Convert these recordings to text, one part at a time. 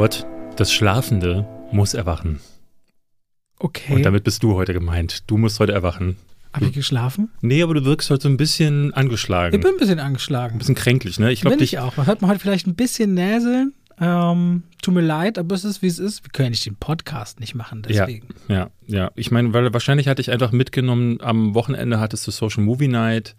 Robert, das Schlafende muss erwachen. Okay. Und damit bist du heute gemeint. Du musst heute erwachen. Habe ich geschlafen? Nee, aber du wirkst heute so ein bisschen angeschlagen. Ich bin ein bisschen angeschlagen. ein bisschen kränklich, ne? Ich glaube, bin dich. ich auch. Man hört man heute vielleicht ein bisschen näseln. Ähm, tut mir leid, aber es ist, wie es ist. Wir können ja nicht den Podcast nicht machen, deswegen. Ja, ja. Ich meine, weil wahrscheinlich hatte ich einfach mitgenommen, am Wochenende hattest du Social Movie Night.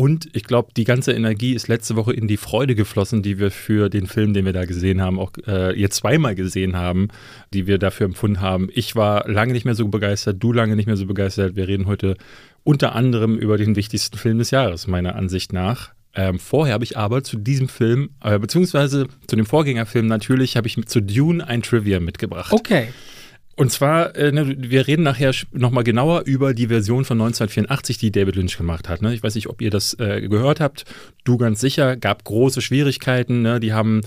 Und ich glaube, die ganze Energie ist letzte Woche in die Freude geflossen, die wir für den Film, den wir da gesehen haben, auch äh, jetzt zweimal gesehen haben, die wir dafür empfunden haben. Ich war lange nicht mehr so begeistert, du lange nicht mehr so begeistert. Wir reden heute unter anderem über den wichtigsten Film des Jahres, meiner Ansicht nach. Ähm, vorher habe ich aber zu diesem Film, äh, beziehungsweise zu dem Vorgängerfilm natürlich, habe ich zu Dune ein Trivia mitgebracht. Okay. Und zwar, äh, ne, wir reden nachher nochmal genauer über die Version von 1984, die David Lynch gemacht hat. Ne? Ich weiß nicht, ob ihr das äh, gehört habt. Du ganz sicher, gab große Schwierigkeiten. Ne? Die haben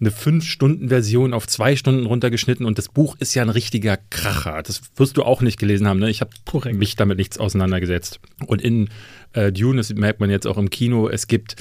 eine 5-Stunden-Version auf zwei Stunden runtergeschnitten und das Buch ist ja ein richtiger Kracher. Das wirst du auch nicht gelesen haben. Ne? Ich habe mich damit nichts auseinandergesetzt. Und in äh, Dune, das merkt man jetzt auch im Kino, es gibt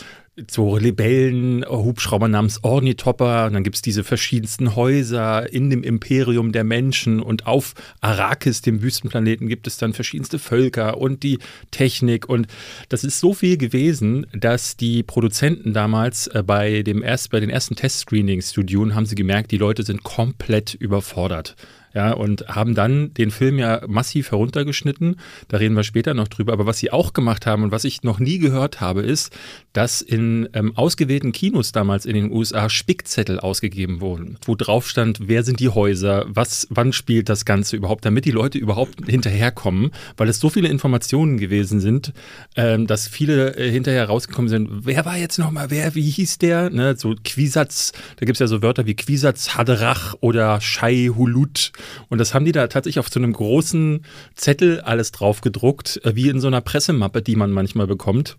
so Rebellen-Hubschrauber namens Ornithopper. Und dann gibt es diese verschiedensten Häuser in dem Imperium der Menschen. Und auf Arrakis, dem Wüstenplaneten, gibt es dann verschiedenste Völker und die Technik. Und das ist so viel gewesen, dass die Produzenten damals äh, bei, dem erst, bei den ersten Testscreenings zu Dune haben sie gemerkt, die Leute sind komplett überfordert ja, und haben dann den Film ja massiv heruntergeschnitten. Da reden wir später noch drüber. Aber was sie auch gemacht haben und was ich noch nie gehört habe, ist, dass in ähm, ausgewählten Kinos damals in den USA Spickzettel ausgegeben wurden, wo drauf stand, wer sind die Häuser, was, wann spielt das Ganze überhaupt, damit die Leute überhaupt hinterherkommen, weil es so viele Informationen gewesen sind, ähm, dass viele äh, hinterher rausgekommen sind, wer war jetzt nochmal, wer, wie hieß der? Ne, so Quisatz, da gibt es ja so Wörter wie Quisatz Haderach oder Shai Hulut. Und das haben die da tatsächlich auf so einem großen Zettel alles drauf gedruckt, äh, wie in so einer Pressemappe, die man manchmal bekommt,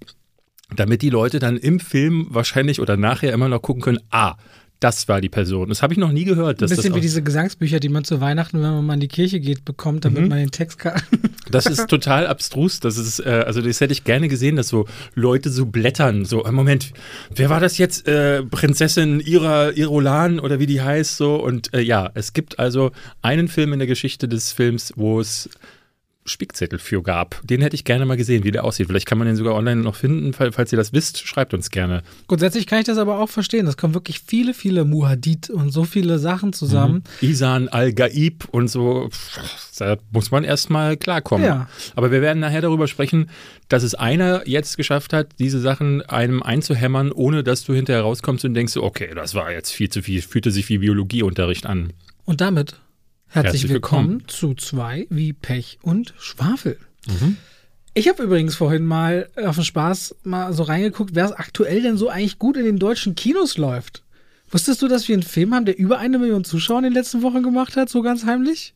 damit die Leute dann im Film wahrscheinlich oder nachher immer noch gucken können, ah, das war die Person. Das habe ich noch nie gehört. Ein bisschen wie diese Gesangsbücher, die man zu Weihnachten, wenn man mal in die Kirche geht, bekommt, damit Mhm. man den Text kann. Das ist total abstrus. Das ist, äh, also das hätte ich gerne gesehen, dass so Leute so blättern. So, äh, Moment, wer war das jetzt? Äh, Prinzessin Ira, Irolan oder wie die heißt so. Und äh, ja, es gibt also einen Film in der Geschichte des Films, wo es Spickzettel für gab. Den hätte ich gerne mal gesehen, wie der aussieht. Vielleicht kann man den sogar online noch finden. Fall- Falls ihr das wisst, schreibt uns gerne. Grundsätzlich kann ich das aber auch verstehen. Das kommen wirklich viele, viele Muhadid und so viele Sachen zusammen. Isan Al-Gaib und so, da muss man erstmal klarkommen. Ja. Aber wir werden nachher darüber sprechen, dass es einer jetzt geschafft hat, diese Sachen einem einzuhämmern, ohne dass du hinterher rauskommst und denkst, okay, das war jetzt viel zu viel, fühlte sich wie Biologieunterricht an. Und damit herzlich, Herzlich willkommen, willkommen. zu zwei wie Pech und Schwafel. Ich habe übrigens vorhin mal auf den Spaß mal so reingeguckt, wer es aktuell denn so eigentlich gut in den deutschen Kinos läuft. Wusstest du, dass wir einen Film haben, der über eine Million Zuschauer in den letzten Wochen gemacht hat, so ganz heimlich?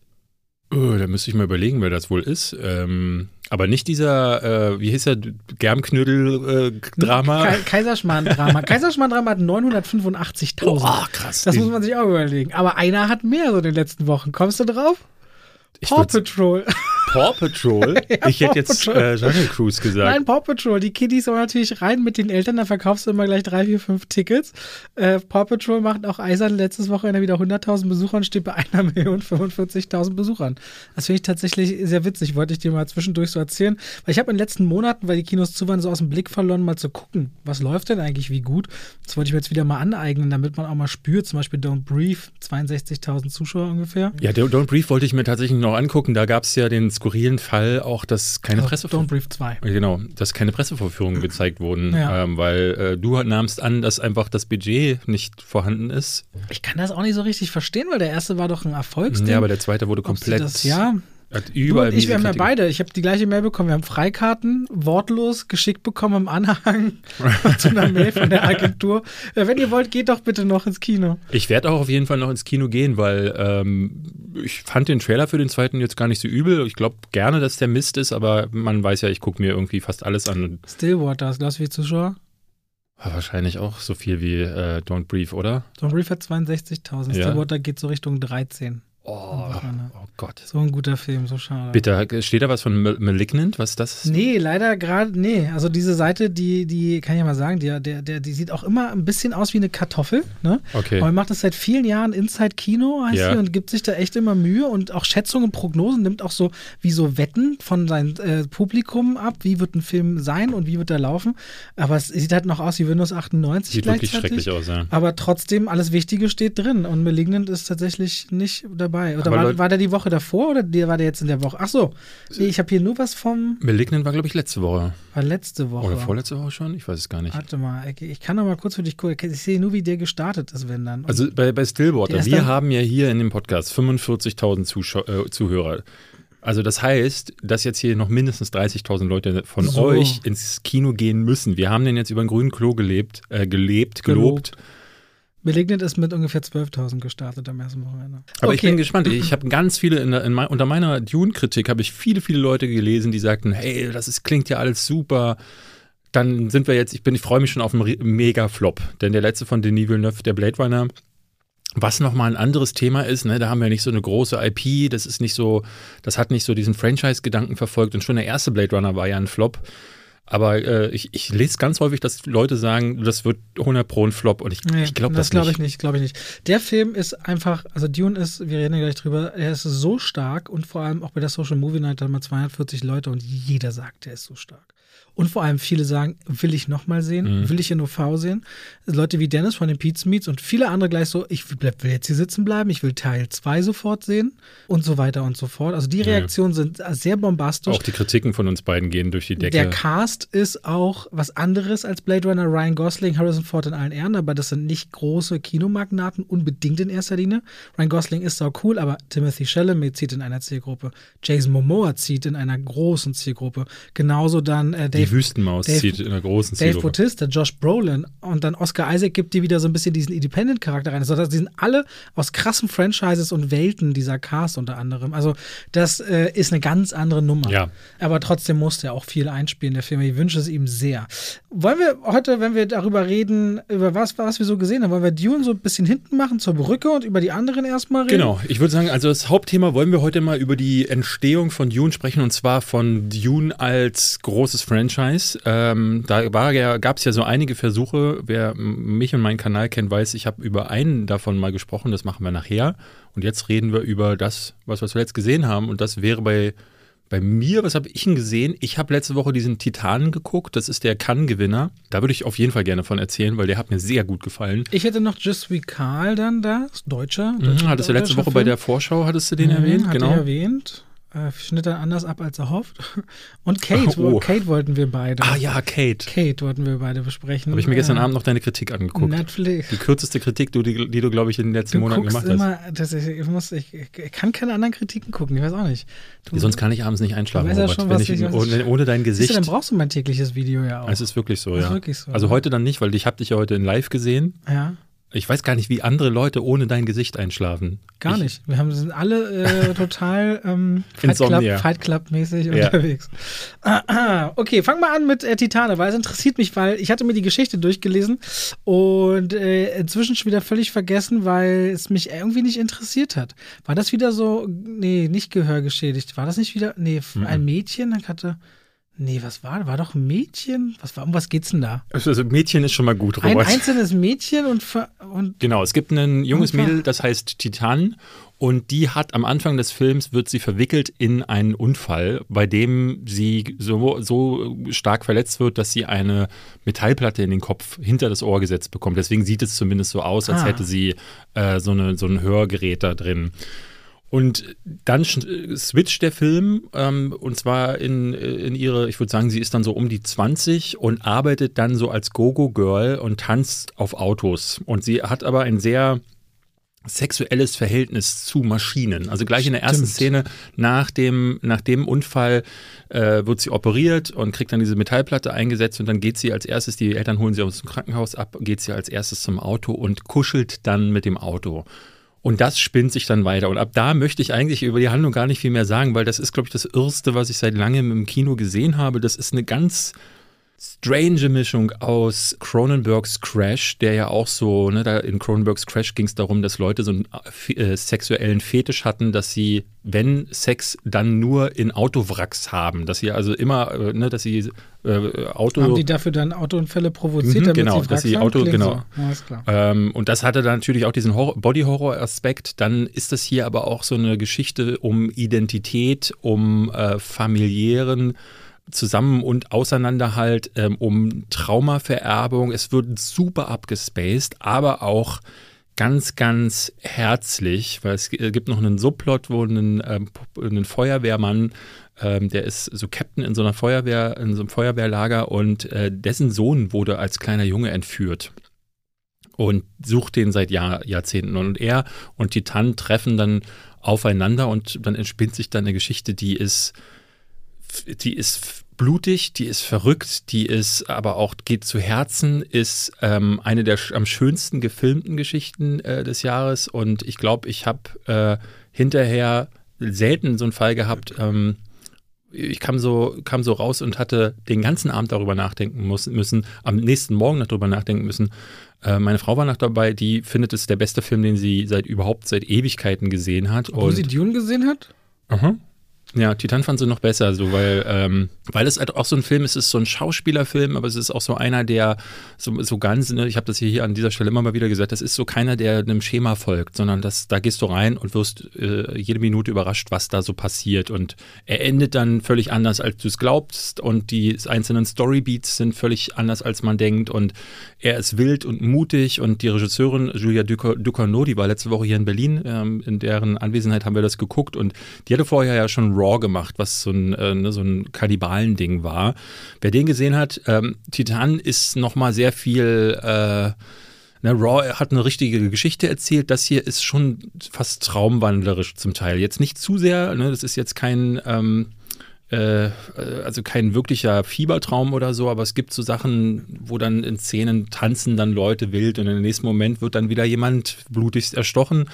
Oh, da müsste ich mal überlegen, wer das wohl ist. Ähm, aber nicht dieser, äh, wie hieß der, Germknödel-Drama. Ke Kaiserschmarrn-Drama. Kaiserschmarn-Drama hat 985.000. oh, krass. das muss man sich auch überlegen. Aber einer hat mehr so in den letzten Wochen. Kommst du drauf? ich Paw Patrol. Paw Patrol? Ja, ich hätte jetzt äh, Jungle Cruise gesagt. Nein, Paw Patrol. Die Kiddies sollen natürlich rein mit den Eltern, da verkaufst du immer gleich drei, vier, fünf Tickets. Äh, Paw Patrol macht auch eisern letztes Wochenende wieder 100.000 Besucher und steht bei einer Million 45.000 Besuchern. Das finde ich tatsächlich sehr witzig, wollte ich dir mal zwischendurch so erzählen. Weil ich habe in den letzten Monaten, weil die Kinos zu waren, so aus dem Blick verloren, mal zu gucken, was läuft denn eigentlich wie gut. Das wollte ich mir jetzt wieder mal aneignen, damit man auch mal spürt. Zum Beispiel Don't Breathe, 62.000 Zuschauer ungefähr. Ja, Don't Don't Brief wollte ich mir tatsächlich noch angucken. Da gab es ja den skurrilen Fall auch, dass keine Also Presse Don't Breathe 2. Genau, dass keine Pressevorführungen gezeigt wurden, Ja. ähm, weil äh, du nahmst an, dass einfach das Budget nicht vorhanden ist. Ich kann das auch nicht so richtig verstehen, weil der erste war doch ein Erfolgsding. Ja, aber der zweite wurde komplett. Das, ja, Hat Du überall und ich, wir haben ja beide. Ich habe die gleiche Mail bekommen. Wir haben Freikarten, wortlos, geschickt bekommen im Anhang zu einer Mail von der Agentur. Ja, wenn ihr wollt, geht doch bitte noch ins Kino. Ich werde auch auf jeden Fall noch ins Kino gehen, weil ähm, ich fand den Trailer für den zweiten jetzt gar nicht so übel. Ich glaube gerne, dass der Mist ist, aber man weiß ja, ich gucke mir irgendwie fast alles an. Stillwater, glaubst du, wie Zuschauer? ah, wahrscheinlich auch so viel wie äh, Don't Brief, oder? Don't Brief hat 62.000. Ja. Stillwater geht so Richtung 13. Oh, oh Gott. So ein guter Film, so schade. Bitte, steht da was von Malignant? Was das? Nee, leider gerade, nee. Also diese Seite, die, die kann ich ja mal sagen, die, der, der, die sieht auch immer ein bisschen aus wie eine Kartoffel. Ne? Okay. Aber er macht das seit vielen Jahren Inside Kino, heißt Ja. sie, und gibt sich da echt immer Mühe und auch Schätzungen, Prognosen, nimmt auch so wie so Wetten von seinem äh, Publikum ab, wie wird ein Film sein und wie wird er laufen. Aber es sieht halt noch aus wie Windows 98 Sieht wirklich schrecklich aus, ja. Aber trotzdem, alles Wichtige steht drin und Malignant ist tatsächlich nicht dabei. Oder Aber war, Leute- war der die Woche davor oder der, war der jetzt in der Woche? Ach so, nee, ich habe hier nur was vom, Malignant war, glaube ich, letzte Woche. war letzte Woche. Oder vorletzte Woche schon? Ich weiß es gar nicht. Warte mal, ich- ich kann noch mal kurz für dich gucken. Ich sehe nur, wie der gestartet ist, wenn dann. Und Also bei, bei Stillwater, wir haben ja hier in dem Podcast 45.000 Zuschau- äh, Zuhörer. Also das heißt, dass jetzt hier noch mindestens 30.000 Leute von So. euch ins Kino gehen müssen. Wir haben den jetzt über den grünen Klo gelebt, äh, gelebt, gelobt. Malignant ist mit ungefähr 12.000 gestartet am ersten Wochenende. Aber ich Okay. bin gespannt. Ich habe ganz viele, in in unter meiner Dune-Kritik habe ich viele, viele Leute gelesen, die sagten, hey, das ist, klingt ja alles super. Dann sind wir jetzt, ich bin, ich freue mich schon auf einen Mega-Flop. Denn der letzte von Denis Villeneuve, der Blade Runner, was nochmal ein anderes Thema ist, ne, da haben wir nicht so eine große IP, das ist nicht so, das hat nicht so diesen Franchise-Gedanken verfolgt und schon der erste Blade Runner war ja ein Flop. Aber äh, ich, ich lese ganz häufig, dass Leute sagen, das wird 100 Pro ein Flop und ich, Nee, ich glaube das, das glaube nicht. ich nicht, glaube ich nicht. Der Film ist einfach, also Dune ist, wir reden ja gleich drüber, er ist so stark und vor allem auch bei der Social Movie Night da haben wir 240 Leute und jeder sagt, er ist so stark. Und vor allem viele sagen, will ich nochmal sehen, Mhm. will ich in OV sehen. Leute wie Dennis von den Pete's Meets und viele andere gleich so, ich will, will jetzt hier sitzen bleiben, ich will Teil 2 sofort sehen und so weiter und so fort. Also die. Reaktionen sind sehr bombastisch. Auch die Kritiken von uns beiden gehen durch die Decke. Der Cast ist auch was anderes als Blade Runner, Ryan Gosling, Harrison Ford in allen Ehren, aber das sind nicht große Kinomagnaten, unbedingt in erster Linie. Ryan Gosling ist auch cool, aber Timothy Chalamet zieht in einer Zielgruppe. Jason Momoa zieht in einer großen Zielgruppe. Genauso dann äh, die Dave, Wüstenmaus Dave- zieht in einer großen Dave Zielgruppe. Bautista, Josh Brolin und dann Oscar Isaac gibt dir wieder so ein bisschen diesen Independent-Charakter rein. Also das- die sind alle aus krassen Franchises und Welten, dieser Cast unter anderem. Also das äh, ist eine ganz andere Nummer. Ja. Aber trotzdem musste er auch viel einspielen, der Film. Ich wünsche es ihm sehr. Wollen wir heute, wenn wir darüber reden, über was, was wir so gesehen haben, wollen wir Dune so ein bisschen hinten machen zur Brücke und über die anderen erstmal reden? Genau, ich würde sagen, also das Hauptthema wollen wir heute mal über die Entstehung von Dune sprechen und zwar von Dune als großes Franchise. Ähm, da ja, gab es ja so einige Versuche. Wer mich und meinen Kanal kennt, weiß, ich habe über einen davon mal gesprochen. Das machen wir nachher. Und jetzt reden wir über das, was wir zuletzt gesehen haben. Und das wäre bei bei mir, was habe ich denn gesehen? Ich habe letzte Woche diesen Titanen geguckt. Das ist der Cannes-Gewinner. Da würde ich auf jeden Fall gerne von erzählen, weil der hat mir sehr gut gefallen. Ich hätte noch Just We Carl dann da, ist Deutscher. Mhm, hattest du letzte deutscher Woche bei Film. der Vorschau, hattest du den Mhm, erwähnt? Hat genau. er erwähnt. Äh, schnitt dann anders ab als erhofft. Und Kate, Oh. Kate wollten wir beide. Ah ja, Kate. Kate wollten wir beide besprechen. Habe ich mir gestern Äh, Abend noch deine Kritik angeguckt. Netflix. Die kürzeste Kritik, du, die, die du, glaube ich, in den letzten Du Monaten gemacht hast. immer, das ist, ich, muss, ich, ich kann keine anderen Kritiken gucken, ich weiß auch nicht. Du, Sonst kann ich abends nicht einschlafen, weißt ja Robert. schon, Wenn was ich, ich- ohne, ich- ohne dein siehst du, Gesicht. dann brauchst du mein tägliches Video ja auch. Es ist wirklich so, ja. ist wirklich so. Also heute dann nicht, weil ich habe dich ja heute in live gesehen. ja, Ich weiß gar nicht, wie andere Leute ohne dein Gesicht einschlafen. gar ich, nicht. Wir haben, sind alle äh, total ähm, Fight. Club, Fight Club mäßig Ja. unterwegs. Ah, ah. Okay, fang mal an mit äh, Titane, weil es interessiert mich, weil ich hatte mir die Geschichte durchgelesen und äh, inzwischen schon wieder völlig vergessen, weil es mich irgendwie nicht interessiert hat. War das wieder so, nee, nicht gehörgeschädigt. War das nicht wieder, nee, Mhm. ein Mädchen, dann hatte, nee, was war, war doch ein Mädchen? Was war, um was geht's denn da? Also Mädchen ist schon mal gut, Ein Robert. einzelnes Mädchen und, und Genau, es gibt ein junges. Mädel, das heißt Titan. Und die hat am Anfang des Films, wird sie verwickelt in einen Unfall, bei dem sie so, so stark verletzt wird, dass sie eine Metallplatte in den Kopf hinter das Ohr gesetzt bekommt. Deswegen sieht es zumindest so aus, als Ah. hätte sie äh, so, eine, so ein Hörgerät da drin. Und dann sch- switcht der Film ähm, und zwar in, in ihre, ich würde sagen, sie ist dann so um die 20 und arbeitet dann so als Go-Go-Girl und tanzt auf Autos. Und sie hat aber ein sehr sexuelles Verhältnis zu Maschinen. Also gleich in der ersten Stimmt. Szene nach dem, nach dem Unfall äh, wird sie operiert und kriegt dann diese Metallplatte eingesetzt und dann geht sie als erstes, die Eltern holen sie aus dem Krankenhaus ab, geht sie als erstes zum Auto und kuschelt dann mit dem Auto. Und das spinnt sich dann weiter. Und ab da möchte ich eigentlich über die Handlung gar nicht viel mehr sagen, weil das ist, glaube ich, das Irrste, was ich seit langem im Kino gesehen habe. Das ist eine ganz strange Mischung aus Cronenbergs Crash, der ja auch so, ne, da in Cronenbergs Crash ging es darum, dass Leute so einen äh, sexuellen Fetisch hatten, dass sie, wenn Sex, dann nur in Autowracks haben. Dass sie also immer, äh, ne, dass sie äh, Auto. Haben die dafür dann Autounfälle provoziert, mhm, damit genau, sie dass sie Auto, genau. So. Ja. Ähm, und das hatte dann natürlich auch diesen Body-Horror-Aspekt. Dann ist das hier aber auch so eine Geschichte um Identität, um äh, familiären Zusammen- und Auseinanderhalt, ähm, um Traumavererbung. Es wird super abgespaced, aber auch ganz, ganz herzlich, weil es gibt noch einen Subplot, wo ein, ähm, ein Feuerwehrmann, ähm, der ist so Captain in so einer Feuerwehr, in so einem Feuerwehrlager und äh, dessen Sohn wurde als kleiner Junge entführt und sucht den seit Jahr, Jahrzehnten. Und er und Titan treffen dann aufeinander und dann entspinnt sich dann eine Geschichte, die ist die ist blutig, die ist verrückt, die ist aber auch geht zu Herzen, ist ähm, eine der am schönsten gefilmten Geschichten äh, des Jahres und ich glaube, ich habe äh, hinterher selten so einen Fall gehabt. Ähm, ich kam so, kam so raus und hatte den ganzen Abend darüber nachdenken muss, müssen, am nächsten Morgen noch darüber nachdenken müssen. Äh, meine Frau war noch dabei, die findet es der beste Film, den sie seit überhaupt seit Ewigkeiten gesehen hat. Wo sie Dune gesehen hat? Aha. Ja, Titan fand sie noch besser, so weil, ähm, weil es halt auch so ein Film ist, es ist so ein Schauspielerfilm, aber es ist auch so einer, der so, so ganz, ne, ich habe das hier, an dieser Stelle immer mal wieder gesagt, das ist so keiner, der einem Schema folgt, sondern das, da gehst du rein und wirst äh, jede Minute überrascht, was da so passiert. Und er endet dann völlig anders, als du es glaubst und die einzelnen Storybeats sind völlig anders, als man denkt. Und er ist wild und mutig und die Regisseurin Julia Ducournau, die war letzte Woche hier in Berlin, ähm, in deren Anwesenheit haben wir das geguckt und die hatte vorher ja schon Raw gemacht, was so ein, äh, ne, so ein Kannibalen-Ding war. Wer den gesehen hat, ähm, Titan ist nochmal sehr viel. Äh, Ne, Raw hat eine richtige Geschichte erzählt. Das hier ist schon fast traumwandlerisch zum Teil. Jetzt nicht zu sehr, ne, das ist jetzt kein, ähm, äh, also kein wirklicher Fiebertraum oder so, aber es gibt so Sachen, wo dann in Szenen tanzen dann Leute wild und im nächsten Moment wird dann wieder jemand blutigst erstochen.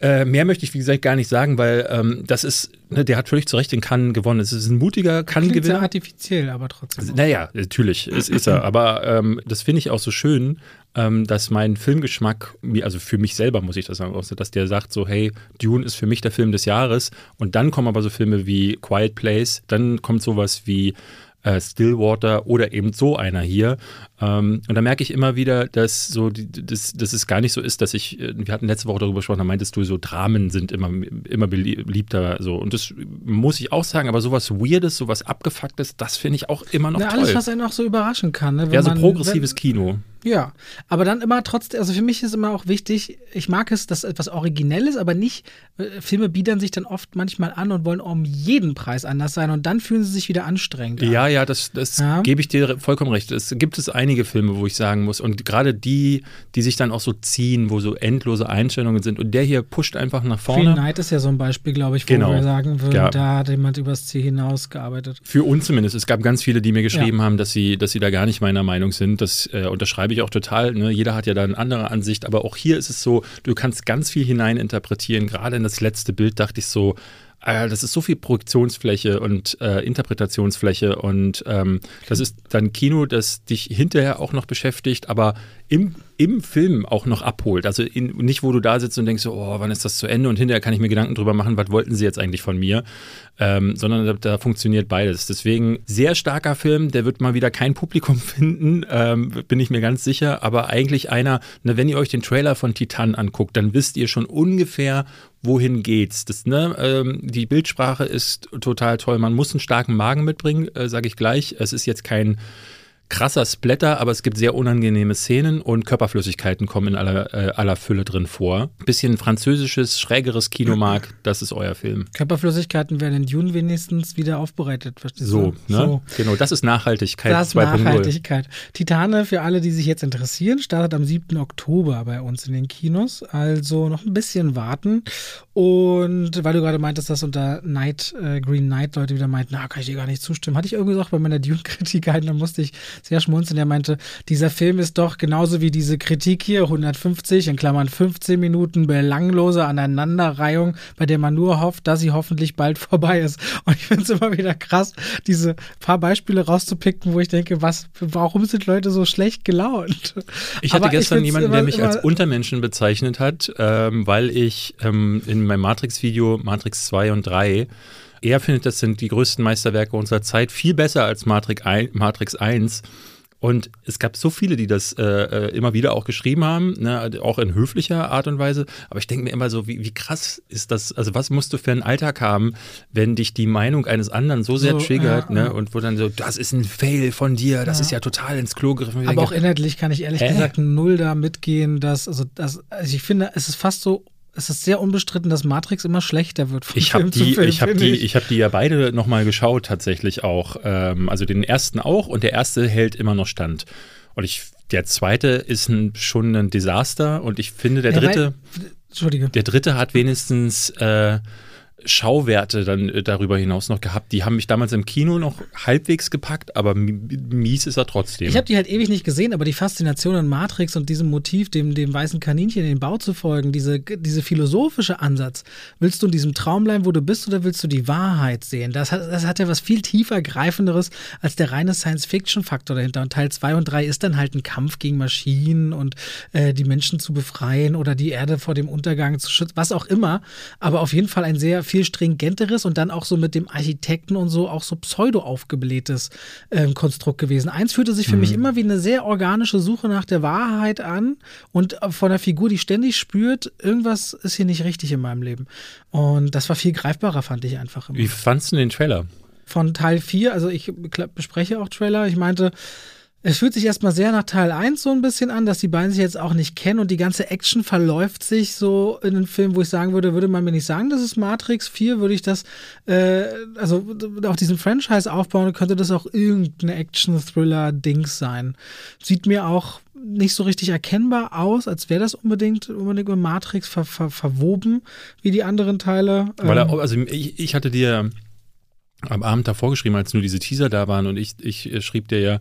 Äh, mehr möchte ich, wie gesagt, gar nicht sagen, weil ähm, das ist, ne, der hat völlig zu Recht den Cannes gewonnen. Es ist ein mutiger Cannes-Gewinner. sehr artifiziell, aber trotzdem. Naja, natürlich, es ist er. Aber ähm, das finde ich auch so schön, ähm, dass mein Filmgeschmack, also für mich selber muss ich das sagen, dass der sagt so, hey, Dune ist für mich der Film des Jahres. Und dann kommen aber so Filme wie Quiet Place, dann kommt sowas wie äh, Stillwater oder eben so einer hier. Ähm, und da merke ich immer wieder, dass so die, das, dass es gar nicht so ist, dass ich, äh, wir hatten letzte Woche darüber gesprochen, da meintest du, so Dramen sind immer, immer beliebter. So. Und das muss ich auch sagen, aber sowas Weirdes, sowas Abgefucktes, das finde ich auch immer noch ja, toll. Alles, was einen auch so überraschen kann. Ne? ja, so man, progressives wenn, Kino. Ja, aber dann immer trotzdem, also für mich ist immer auch wichtig, ich mag es, dass etwas Originelles, aber nicht, äh, Filme biedern sich dann oft manchmal an und wollen um jeden Preis anders sein und dann fühlen sie sich wieder anstrengend. Ja, an. ja, das, das ja. gebe ich dir vollkommen recht. Es gibt es einige Filme, wo ich sagen muss und gerade die, die sich dann auch so ziehen, wo so endlose Einstellungen sind und der hier pusht einfach nach vorne. Green Knight ist ja so ein Beispiel, glaube ich, wo genau. wir sagen würden, ja. da hat jemand übers Ziel hinausgearbeitet. Für uns zumindest. Es gab ganz viele, die mir geschrieben ja. haben, dass sie, dass sie da gar nicht meiner Meinung sind. Das äh, unterschreibe ich auch total. Ne? Jeder hat ja da eine andere Ansicht, aber auch hier ist es so, du kannst ganz viel hineininterpretieren. Gerade in das letzte Bild dachte ich so, äh, das ist so viel Projektionsfläche und äh, Interpretationsfläche und ähm, das ist dann Kino, das dich hinterher auch noch beschäftigt, aber im, im Film auch noch abholt. Also in, nicht, wo du da sitzt und denkst, oh, wann ist das zu Ende? Und hinterher kann ich mir Gedanken drüber machen, was wollten sie jetzt eigentlich von mir? Ähm, sondern da, da, funktioniert beides. Deswegen sehr starker Film, der wird mal wieder kein Publikum finden, ähm, bin ich mir ganz sicher. Aber eigentlich einer, ne, wenn ihr euch den Trailer von Titan anguckt, dann wisst ihr schon ungefähr, wohin geht's. Das, ne, ähm, die Bildsprache ist total toll. Man muss einen starken Magen mitbringen, äh, sage ich gleich. Es ist jetzt kein krasser Splatter, aber es gibt sehr unangenehme Szenen und Körperflüssigkeiten kommen in aller, äh, aller Fülle drin vor. Bisschen französisches, schrägeres Kino mag, das ist euer Film. Körperflüssigkeiten werden in Dune wenigstens wieder aufbereitet, verstehst so, du? Ne? So, genau, das ist Nachhaltigkeit Das ist Nachhaltigkeit. Titane, für alle, die sich jetzt interessieren, startet am 7. Oktober bei uns in den Kinos, also noch ein bisschen warten. Und weil du gerade meintest, dass unter Night, äh, Green Knight Leute wieder meinten, na, kann ich dir gar nicht zustimmen, hatte ich irgendwie gesagt bei meiner Dune-Kritik ein, dann musste ich sehr schmunzeln. Er meinte, dieser Film ist doch genauso wie diese Kritik hier, 150, in Klammern 15 Minuten belanglose Aneinanderreihung, bei der man nur hofft, dass sie hoffentlich bald vorbei ist. Und ich finde es immer wieder krass, diese paar Beispiele rauszupicken, wo ich denke, was, warum sind Leute so schlecht gelaunt? Ich hatte Aber gestern ich jemanden, der mich als Untermenschen bezeichnet hat, ähm, weil ich ähm, in meinem Matrix-Video Matrix 2 und 3 er findet, das sind die größten Meisterwerke unserer Zeit, viel besser als Matrix 1. Und es gab so viele, die das äh, äh, immer wieder auch geschrieben haben, ne, auch in höflicher Art und Weise. Aber ich denke mir immer so, wie, wie, krass ist das? Also, was musst du für einen Alltag haben, wenn dich die Meinung eines anderen so sehr so, triggert, ja, ne? Und wo dann so, das ist ein Fail von dir, das ja. ist ja total ins Klo gegriffen. Aber denke, auch inhaltlich kann ich ehrlich Hä? gesagt null da mitgehen, dass, also, das, also ich finde, es ist fast so es ist sehr unbestritten, dass Matrix immer schlechter wird. ich habe die, Film, ich habe die, ich habe die ja beide nochmal geschaut tatsächlich auch. Ähm, also den ersten auch und der erste hält immer noch stand. Und ich, der zweite ist ein, schon ein Desaster und ich finde der dritte, weil, Entschuldige, der dritte hat wenigstens äh, Schauwerte dann äh, darüber hinaus noch gehabt. Die haben mich damals im Kino noch halbwegs gepackt, aber mies ist er trotzdem. Ich habe die halt ewig nicht gesehen, aber die Faszination an Matrix und diesem Motiv, dem, dem weißen Kaninchen in den Bau zu folgen, diese, diese philosophische Ansatz. Willst du in diesem Traum bleiben, wo du bist, oder willst du die Wahrheit sehen? Das hat, das hat ja was viel tiefer greifenderes als der reine Science-Fiction-Faktor dahinter. Und Teil 2 und 3 ist dann halt ein Kampf gegen Maschinen und äh, die Menschen zu befreien oder die Erde vor dem Untergang zu schützen, was auch immer. Aber auf jeden Fall ein sehr viel stringenteres und dann auch so mit dem Architekten und so auch so pseudo aufgeblähtes äh, Konstrukt gewesen. Eins fühlte sich für mhm. mich immer wie eine sehr organische Suche nach der Wahrheit an und äh, von einer Figur, die ständig spürt, irgendwas ist hier nicht richtig in meinem Leben. Und das war viel greifbarer, fand ich einfach. Immer. Wie fandst du den Trailer? Von Teil 4, also ich bespreche auch Trailer. Ich meinte, es fühlt sich erstmal sehr nach Teil 1 so ein bisschen an, dass die beiden sich jetzt auch nicht kennen und die ganze Action verläuft sich so in einem Film, wo ich sagen würde, würde man mir nicht sagen, das ist Matrix 4, würde ich das, äh, also auf diesem Franchise aufbauen, könnte das auch irgendeine Action-Thriller-Dings sein. Sieht mir auch nicht so richtig erkennbar aus, als wäre das unbedingt, unbedingt mit Matrix ver, ver, verwoben, wie die anderen Teile. Weil er, ähm, also ich, ich hatte dir am Abend davor geschrieben, als nur diese Teaser da waren und ich, ich schrieb dir ja,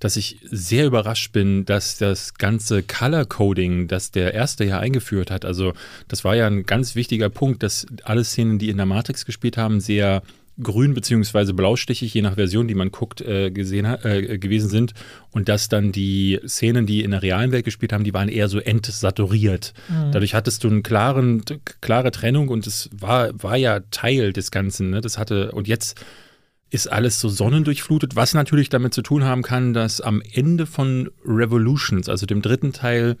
dass ich sehr überrascht bin, dass das ganze Color Coding, das der erste ja eingeführt hat, also das war ja ein ganz wichtiger Punkt, dass alle Szenen, die in der Matrix gespielt haben, sehr grün beziehungsweise blaustichig, je nach Version, die man guckt, äh, gesehen äh, gewesen sind. Und dass dann die Szenen, die in der realen Welt gespielt haben, die waren eher so entsaturiert. Mhm. Dadurch hattest du eine klaren, klare Trennung und es war, war ja Teil des Ganzen. Ne? Das hatte, und jetzt ist alles so sonnendurchflutet, was natürlich damit zu tun haben kann, dass am Ende von Revolutions, also dem dritten Teil,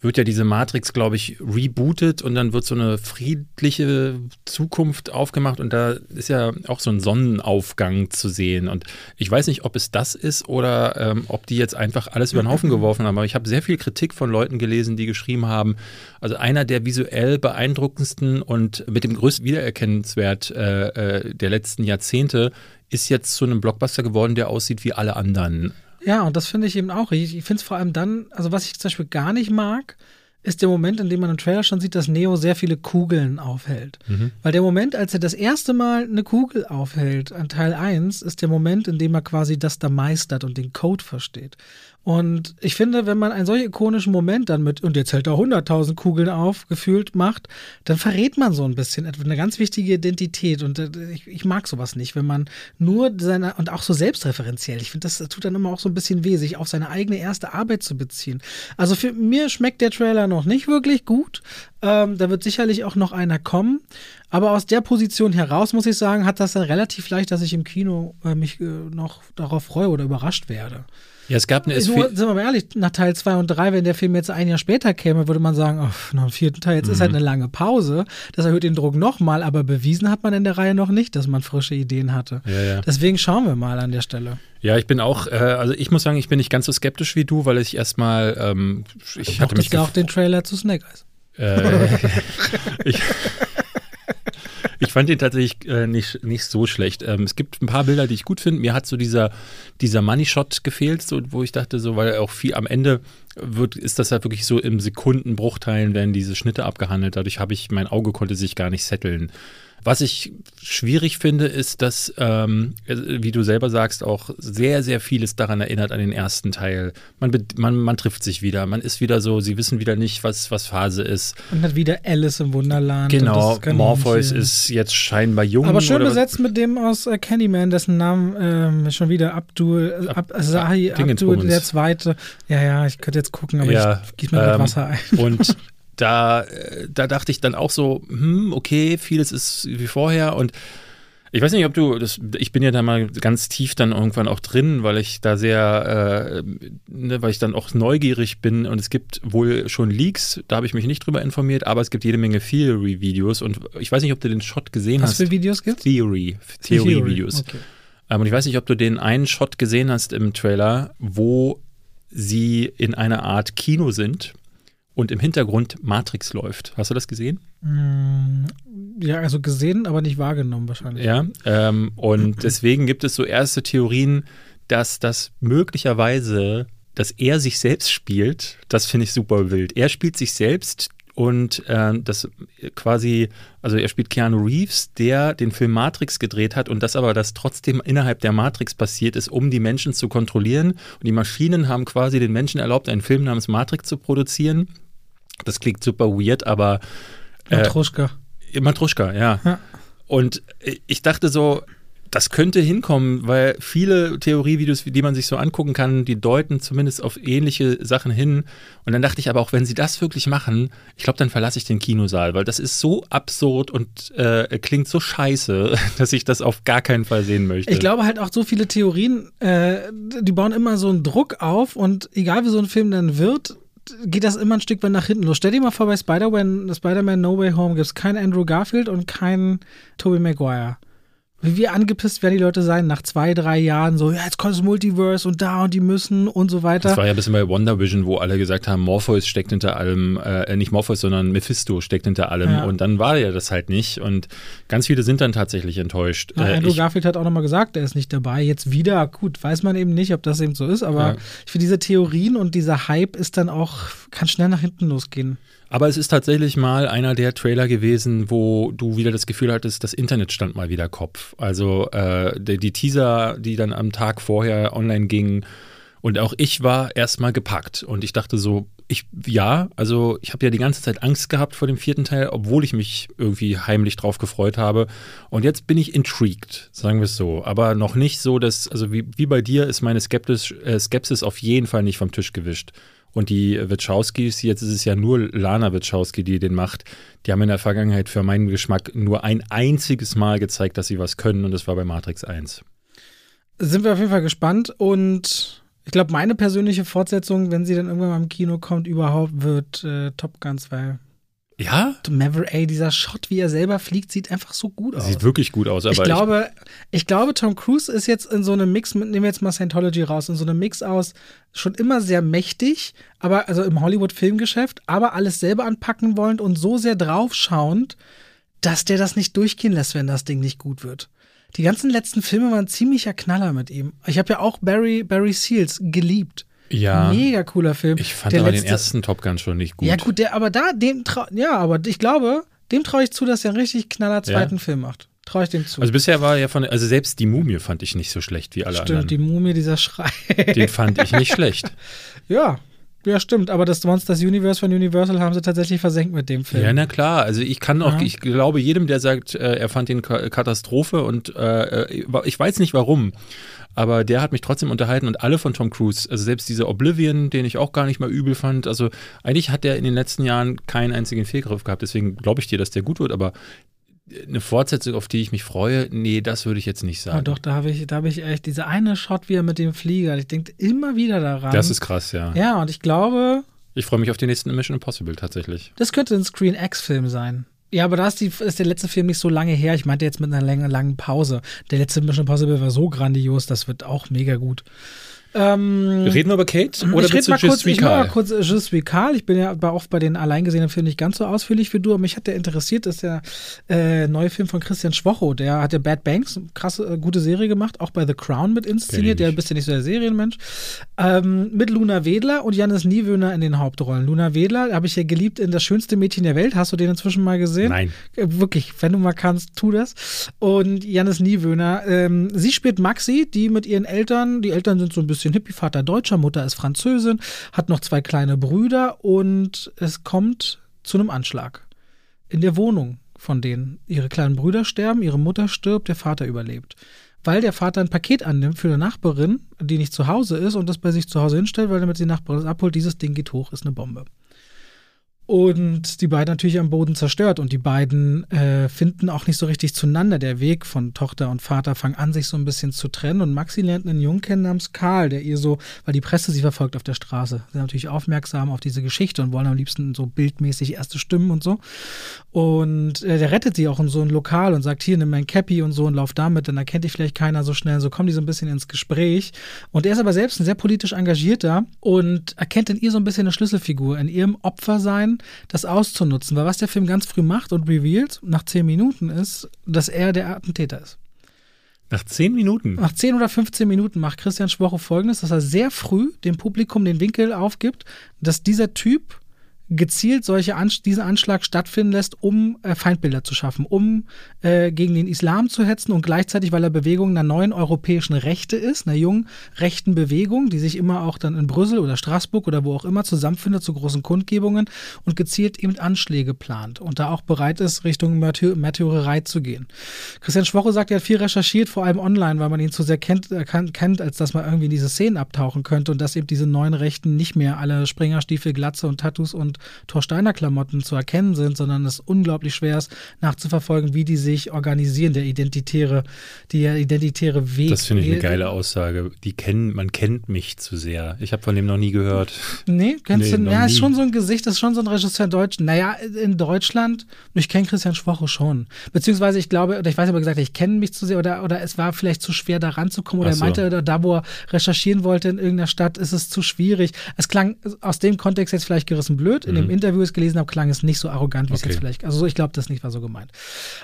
wird ja diese Matrix, glaube ich, rebootet und dann wird so eine friedliche Zukunft aufgemacht und da ist ja auch so ein Sonnenaufgang zu sehen. Und ich weiß nicht, ob es das ist oder ähm, ob die jetzt einfach alles über den Haufen geworfen haben. Aber ich habe sehr viel Kritik von Leuten gelesen, die geschrieben haben, also einer der visuell beeindruckendsten und mit dem größten Wiedererkennungswert äh, äh, der letzten Jahrzehnte ist jetzt zu einem Blockbuster geworden, der aussieht wie alle anderen. Ja, und das finde ich eben auch. Ich, ich finde es vor allem dann, also was ich zum Beispiel gar nicht mag, ist der Moment, in dem man im Trailer schon sieht, dass Neo sehr viele Kugeln aufhält. Mhm. Weil der Moment, als er das erste Mal eine Kugel aufhält, an Teil 1, ist der Moment, in dem er quasi das da meistert und den Code versteht. Und ich finde, wenn man einen solch ikonischen Moment dann mit, und jetzt hält er 100.000 Kugeln auf, gefühlt macht, dann verrät man so ein bisschen eine ganz wichtige Identität. Und äh, ich, ich mag sowas nicht, wenn man nur seine, und auch so selbstreferenziell, ich finde, das tut dann immer auch so ein bisschen weh, sich auf seine eigene erste Arbeit zu beziehen. Also für mir schmeckt der Trailer noch nicht wirklich gut. Ähm, da wird sicherlich auch noch einer kommen. Aber aus der Position heraus, muss ich sagen, hat das dann relativ leicht, dass ich im Kino äh, mich äh, noch darauf freue oder überrascht werde. Ja, es gab eine. Es Nur, sind wir mal ehrlich, nach Teil 2 und 3, wenn der Film jetzt ein Jahr später käme, würde man sagen, oh, noch einen vierten Teil, jetzt mhm. ist halt eine lange Pause. Das erhöht den Druck nochmal, aber bewiesen hat man in der Reihe noch nicht, dass man frische Ideen hatte. Ja, ja. Deswegen schauen wir mal an der Stelle. Ja, ich bin auch, äh, also ich muss sagen, ich bin nicht ganz so skeptisch wie du, weil ich erstmal, ähm, ich hatte mich. auch den Trailer zu Snake Eyes. Äh, ich, ich fand ihn tatsächlich äh, nicht, nicht so schlecht. Ähm, es gibt ein paar Bilder, die ich gut finde. Mir hat so dieser, dieser Money Shot gefehlt, so, wo ich dachte, so, weil auch viel am Ende wird, ist das halt wirklich so im Sekundenbruchteilen werden diese Schnitte abgehandelt. Dadurch habe ich, mein Auge konnte sich gar nicht setteln. Was ich schwierig finde, ist, dass, ähm, wie du selber sagst, auch sehr, sehr vieles daran erinnert an den ersten Teil. Man, man, man trifft sich wieder, man ist wieder so, sie wissen wieder nicht, was, was Phase ist. Und hat wieder Alice im Wunderland. Genau, Morpheus ist jetzt scheinbar jung. Aber schön besetzt mit dem aus äh, Candyman, dessen Namen ähm, schon wieder Abdul, Ab, Sahi Abdul, der Zweite. Ja, ja, ich könnte jetzt gucken, aber ja, ich gieße mir ähm, Wasser ein. Und da, da dachte ich dann auch so, hm, okay, vieles ist wie vorher und ich weiß nicht, ob du, das, ich bin ja da mal ganz tief dann irgendwann auch drin, weil ich da sehr, äh, ne, weil ich dann auch neugierig bin und es gibt wohl schon Leaks, da habe ich mich nicht drüber informiert, aber es gibt jede Menge Theory-Videos und ich weiß nicht, ob du den Shot gesehen Was hast. Was für Videos gibt Theory, Theory-Videos. Okay. Ähm, und ich weiß nicht, ob du den einen Shot gesehen hast im Trailer, wo sie in einer Art Kino sind und im Hintergrund Matrix läuft. Hast du das gesehen? Mm, ja, also gesehen, aber nicht wahrgenommen wahrscheinlich. Ja, ähm, und deswegen gibt es so erste Theorien, dass das möglicherweise, dass er sich selbst spielt. Das finde ich super wild. Er spielt sich selbst und äh, das quasi, also er spielt Keanu Reeves, der den Film Matrix gedreht hat und das aber, das trotzdem innerhalb der Matrix passiert ist, um die Menschen zu kontrollieren. Und die Maschinen haben quasi den Menschen erlaubt, einen Film namens Matrix zu produzieren das klingt super weird, aber. Äh, Matruschka. Matruschka, ja. ja. Und ich dachte so, das könnte hinkommen, weil viele Theorievideos, die man sich so angucken kann, die deuten zumindest auf ähnliche Sachen hin. Und dann dachte ich aber auch, wenn sie das wirklich machen, ich glaube, dann verlasse ich den Kinosaal, weil das ist so absurd und äh, klingt so scheiße, dass ich das auf gar keinen Fall sehen möchte. Ich glaube halt auch so viele Theorien, äh, die bauen immer so einen Druck auf und egal wie so ein Film dann wird, geht das immer ein Stück weit nach hinten los. Stell dir mal vor, bei Spider-Man Spider No Way Home gibt es keinen Andrew Garfield und keinen Tobey Maguire wie angepisst werden die Leute sein nach zwei, drei Jahren so, ja, jetzt kommt das Multiverse und da und die müssen und so weiter. Das war ja ein bisschen bei Wonder Vision, wo alle gesagt haben, Morpheus steckt hinter allem, äh, nicht Morpheus, sondern Mephisto steckt hinter allem ja. und dann war ja das halt nicht und ganz viele sind dann tatsächlich enttäuscht. Ja, äh, Andrew ich, Garfield hat auch nochmal gesagt, er ist nicht dabei, jetzt wieder, gut, weiß man eben nicht, ob das eben so ist, aber ja. ich finde diese Theorien und dieser Hype ist dann auch, kann schnell nach hinten losgehen. Aber es ist tatsächlich mal einer der Trailer gewesen, wo du wieder das Gefühl hattest, das Internet stand mal wieder Kopf. Also äh, die, die Teaser, die dann am Tag vorher online gingen, und auch ich war erstmal gepackt und ich dachte so, ich, ja, also ich habe ja die ganze Zeit Angst gehabt vor dem vierten Teil, obwohl ich mich irgendwie heimlich drauf gefreut habe. Und jetzt bin ich intrigued, sagen wir es so. Aber noch nicht so, dass, also wie, wie bei dir ist meine Skeptis, äh, Skepsis auf jeden Fall nicht vom Tisch gewischt. Und die Wachowskis, jetzt ist es ja nur Lana Wachowski, die den macht, die haben in der Vergangenheit für meinen Geschmack nur ein einziges Mal gezeigt, dass sie was können und das war bei Matrix 1. Sind wir auf jeden Fall gespannt und ich glaube, meine persönliche Fortsetzung, wenn sie dann irgendwann mal im Kino kommt, überhaupt wird äh, Top Gun 2. Ja? Maverick, ey, dieser Shot, wie er selber fliegt, sieht einfach so gut aus. Sieht wirklich gut aus, aber ich glaube, ich, ich glaube, Tom Cruise ist jetzt in so einem Mix, nehmen wir jetzt mal Scientology raus, in so einem Mix aus schon immer sehr mächtig, aber also im Hollywood-Filmgeschäft, aber alles selber anpacken wollend und so sehr draufschauend, dass der das nicht durchgehen lässt, wenn das Ding nicht gut wird. Die ganzen letzten Filme waren ziemlicher Knaller mit ihm. Ich habe ja auch Barry, Barry Seals geliebt. Ja. Mega cooler Film. Ich fand der aber letzte, den ersten Top Gun schon nicht gut. Ja, gut, der, aber da, dem ja, aber ich glaube, dem traue ich zu, dass er einen richtig knaller zweiten ja. Film macht. Traue ich dem zu. Also bisher war ja von, also selbst die Mumie fand ich nicht so schlecht wie alle stimmt, anderen. Stimmt, die Mumie, dieser Schrei. Den fand ich nicht schlecht. Ja, ja, stimmt, aber das Monsters Universe von Universal haben sie tatsächlich versenkt mit dem Film. Ja, na klar. Also ich kann auch, ja. ich glaube jedem, der sagt, äh, er fand den Katastrophe und äh, äh ich weiß nicht warum, aber der hat mich trotzdem unterhalten und alle von Tom Cruise, also selbst dieser Oblivion, den ich auch gar nicht mal übel fand, also eigentlich hat der in den letzten Jahren keinen einzigen Fehlgriff gehabt, deswegen glaube ich dir, dass der gut wird, aber eine Fortsetzung, auf die ich mich freue, nee, das würde ich jetzt nicht sagen. Ja, doch, da habe ich, da ich echt diese eine Shot wieder mit dem Flieger. Ich denke immer wieder daran. Das ist krass, ja. Ja, und ich glaube. Ich freue mich auf die nächsten Mission Impossible tatsächlich. Das könnte ein Screen X-Film sein. Ja, aber da ist, die, ist der letzte Film nicht so lange her. Ich meinte jetzt mit einer langen, langen Pause. Der letzte Mission Impossible war so grandios, das wird auch mega gut. Ähm, Reden wir über Kate? oder ich rede mal kurz, ich mal kurz Je suis Carl. Ich bin ja aber auch bei den alleingesehenen Filmen nicht ganz so ausführlich wie du, aber mich hat der interessiert, dass der äh, neue Film von Christian Schwocho, der hat ja Bad Banks, krasse, äh, gute Serie gemacht, auch bei The Crown mit inszeniert, der bist ja nicht so der Serienmensch, ähm, mit Luna Wedler und Janis Niewöhner in den Hauptrollen. Luna Wedler habe ich ja geliebt in Das schönste Mädchen der Welt. Hast du den inzwischen mal gesehen? Nein. Äh, Wirklich, wenn du mal kannst, tu das. Und Janis Niewöhner, ähm, sie spielt Maxi, die mit ihren Eltern, die Eltern sind so ein bisschen Hippie, Vater Deutscher, Mutter ist Französin, hat noch zwei kleine Brüder und es kommt zu einem Anschlag in der Wohnung von denen. Ihre kleinen Brüder sterben, ihre Mutter stirbt, der Vater überlebt. Weil der Vater ein Paket annimmt für eine Nachbarin, die nicht zu Hause ist und das bei sich zu Hause hinstellt, weil damit die Nachbarin es abholt, dieses Ding geht hoch, ist eine Bombe. Und die beiden natürlich am Boden zerstört. Und die beiden äh, finden auch nicht so richtig zueinander. Der Weg von Tochter und Vater fangen an, sich so ein bisschen zu trennen. Und Maxi lernt einen Jungen kennen namens Karl, der ihr so, weil die Presse sie verfolgt auf der Straße, sind natürlich aufmerksam auf diese Geschichte und wollen am liebsten so bildmäßig erste Stimmen und so. Und äh, der rettet sie auch in so ein Lokal und sagt, hier, nimm mein Cappy und so und lauf damit, dann erkennt dich vielleicht keiner so schnell. So kommen die so ein bisschen ins Gespräch. Und er ist aber selbst ein sehr politisch engagierter und erkennt in ihr so ein bisschen eine Schlüsselfigur, in ihrem Opfersein, das auszunutzen. Weil was der Film ganz früh macht und revealed, nach zehn Minuten, ist, dass er der Attentäter ist. Nach zehn Minuten. Nach 10 oder 15 Minuten macht Christian Schwoche folgendes, dass er sehr früh dem Publikum den Winkel aufgibt, dass dieser Typ gezielt solche Ansch diesen Anschlag stattfinden lässt, um äh, Feindbilder zu schaffen, um äh, gegen den Islam zu hetzen und gleichzeitig, weil er Bewegung einer neuen europäischen Rechte ist, einer jungen rechten Bewegung, die sich immer auch dann in Brüssel oder Straßburg oder wo auch immer zusammenfindet zu großen Kundgebungen und gezielt eben Anschläge plant und da auch bereit ist, Richtung Märty Märtyrerei zu gehen. Christian Schwoche sagt, er hat viel recherchiert, vor allem online, weil man ihn zu sehr kennt, äh, kennt als dass man irgendwie in diese Szenen abtauchen könnte und dass eben diese neuen Rechten nicht mehr alle Springerstiefel, Glatze und Tattoos und Torsteiner Klamotten zu erkennen sind, sondern es unglaublich schwer ist, nachzuverfolgen, wie die sich organisieren, der identitäre, der identitäre Weg. Das finde ich eine geile Aussage. Die kennen, man kennt mich zu sehr. Ich habe von dem noch nie gehört. Nee, kennst Nee, du, ja, ist schon so ein Gesicht, ist schon so ein Regisseur in Deutsch. Naja, in Deutschland, ich kenne Christian Schwoche schon. Beziehungsweise ich glaube, oder ich weiß nicht, ob er gesagt ich kenne mich zu sehr oder, oder es war vielleicht zu schwer, da ranzukommen. Oder Ach er so. meinte, oder da, wo er recherchieren wollte in irgendeiner Stadt, ist es zu schwierig. Es klang aus dem Kontext jetzt vielleicht gerissen blöd. In dem Interview, ich gelesen habe, klang es nicht so arrogant, wie es Mhm. Okay. jetzt vielleicht. Also ich glaube, das nicht war so gemeint.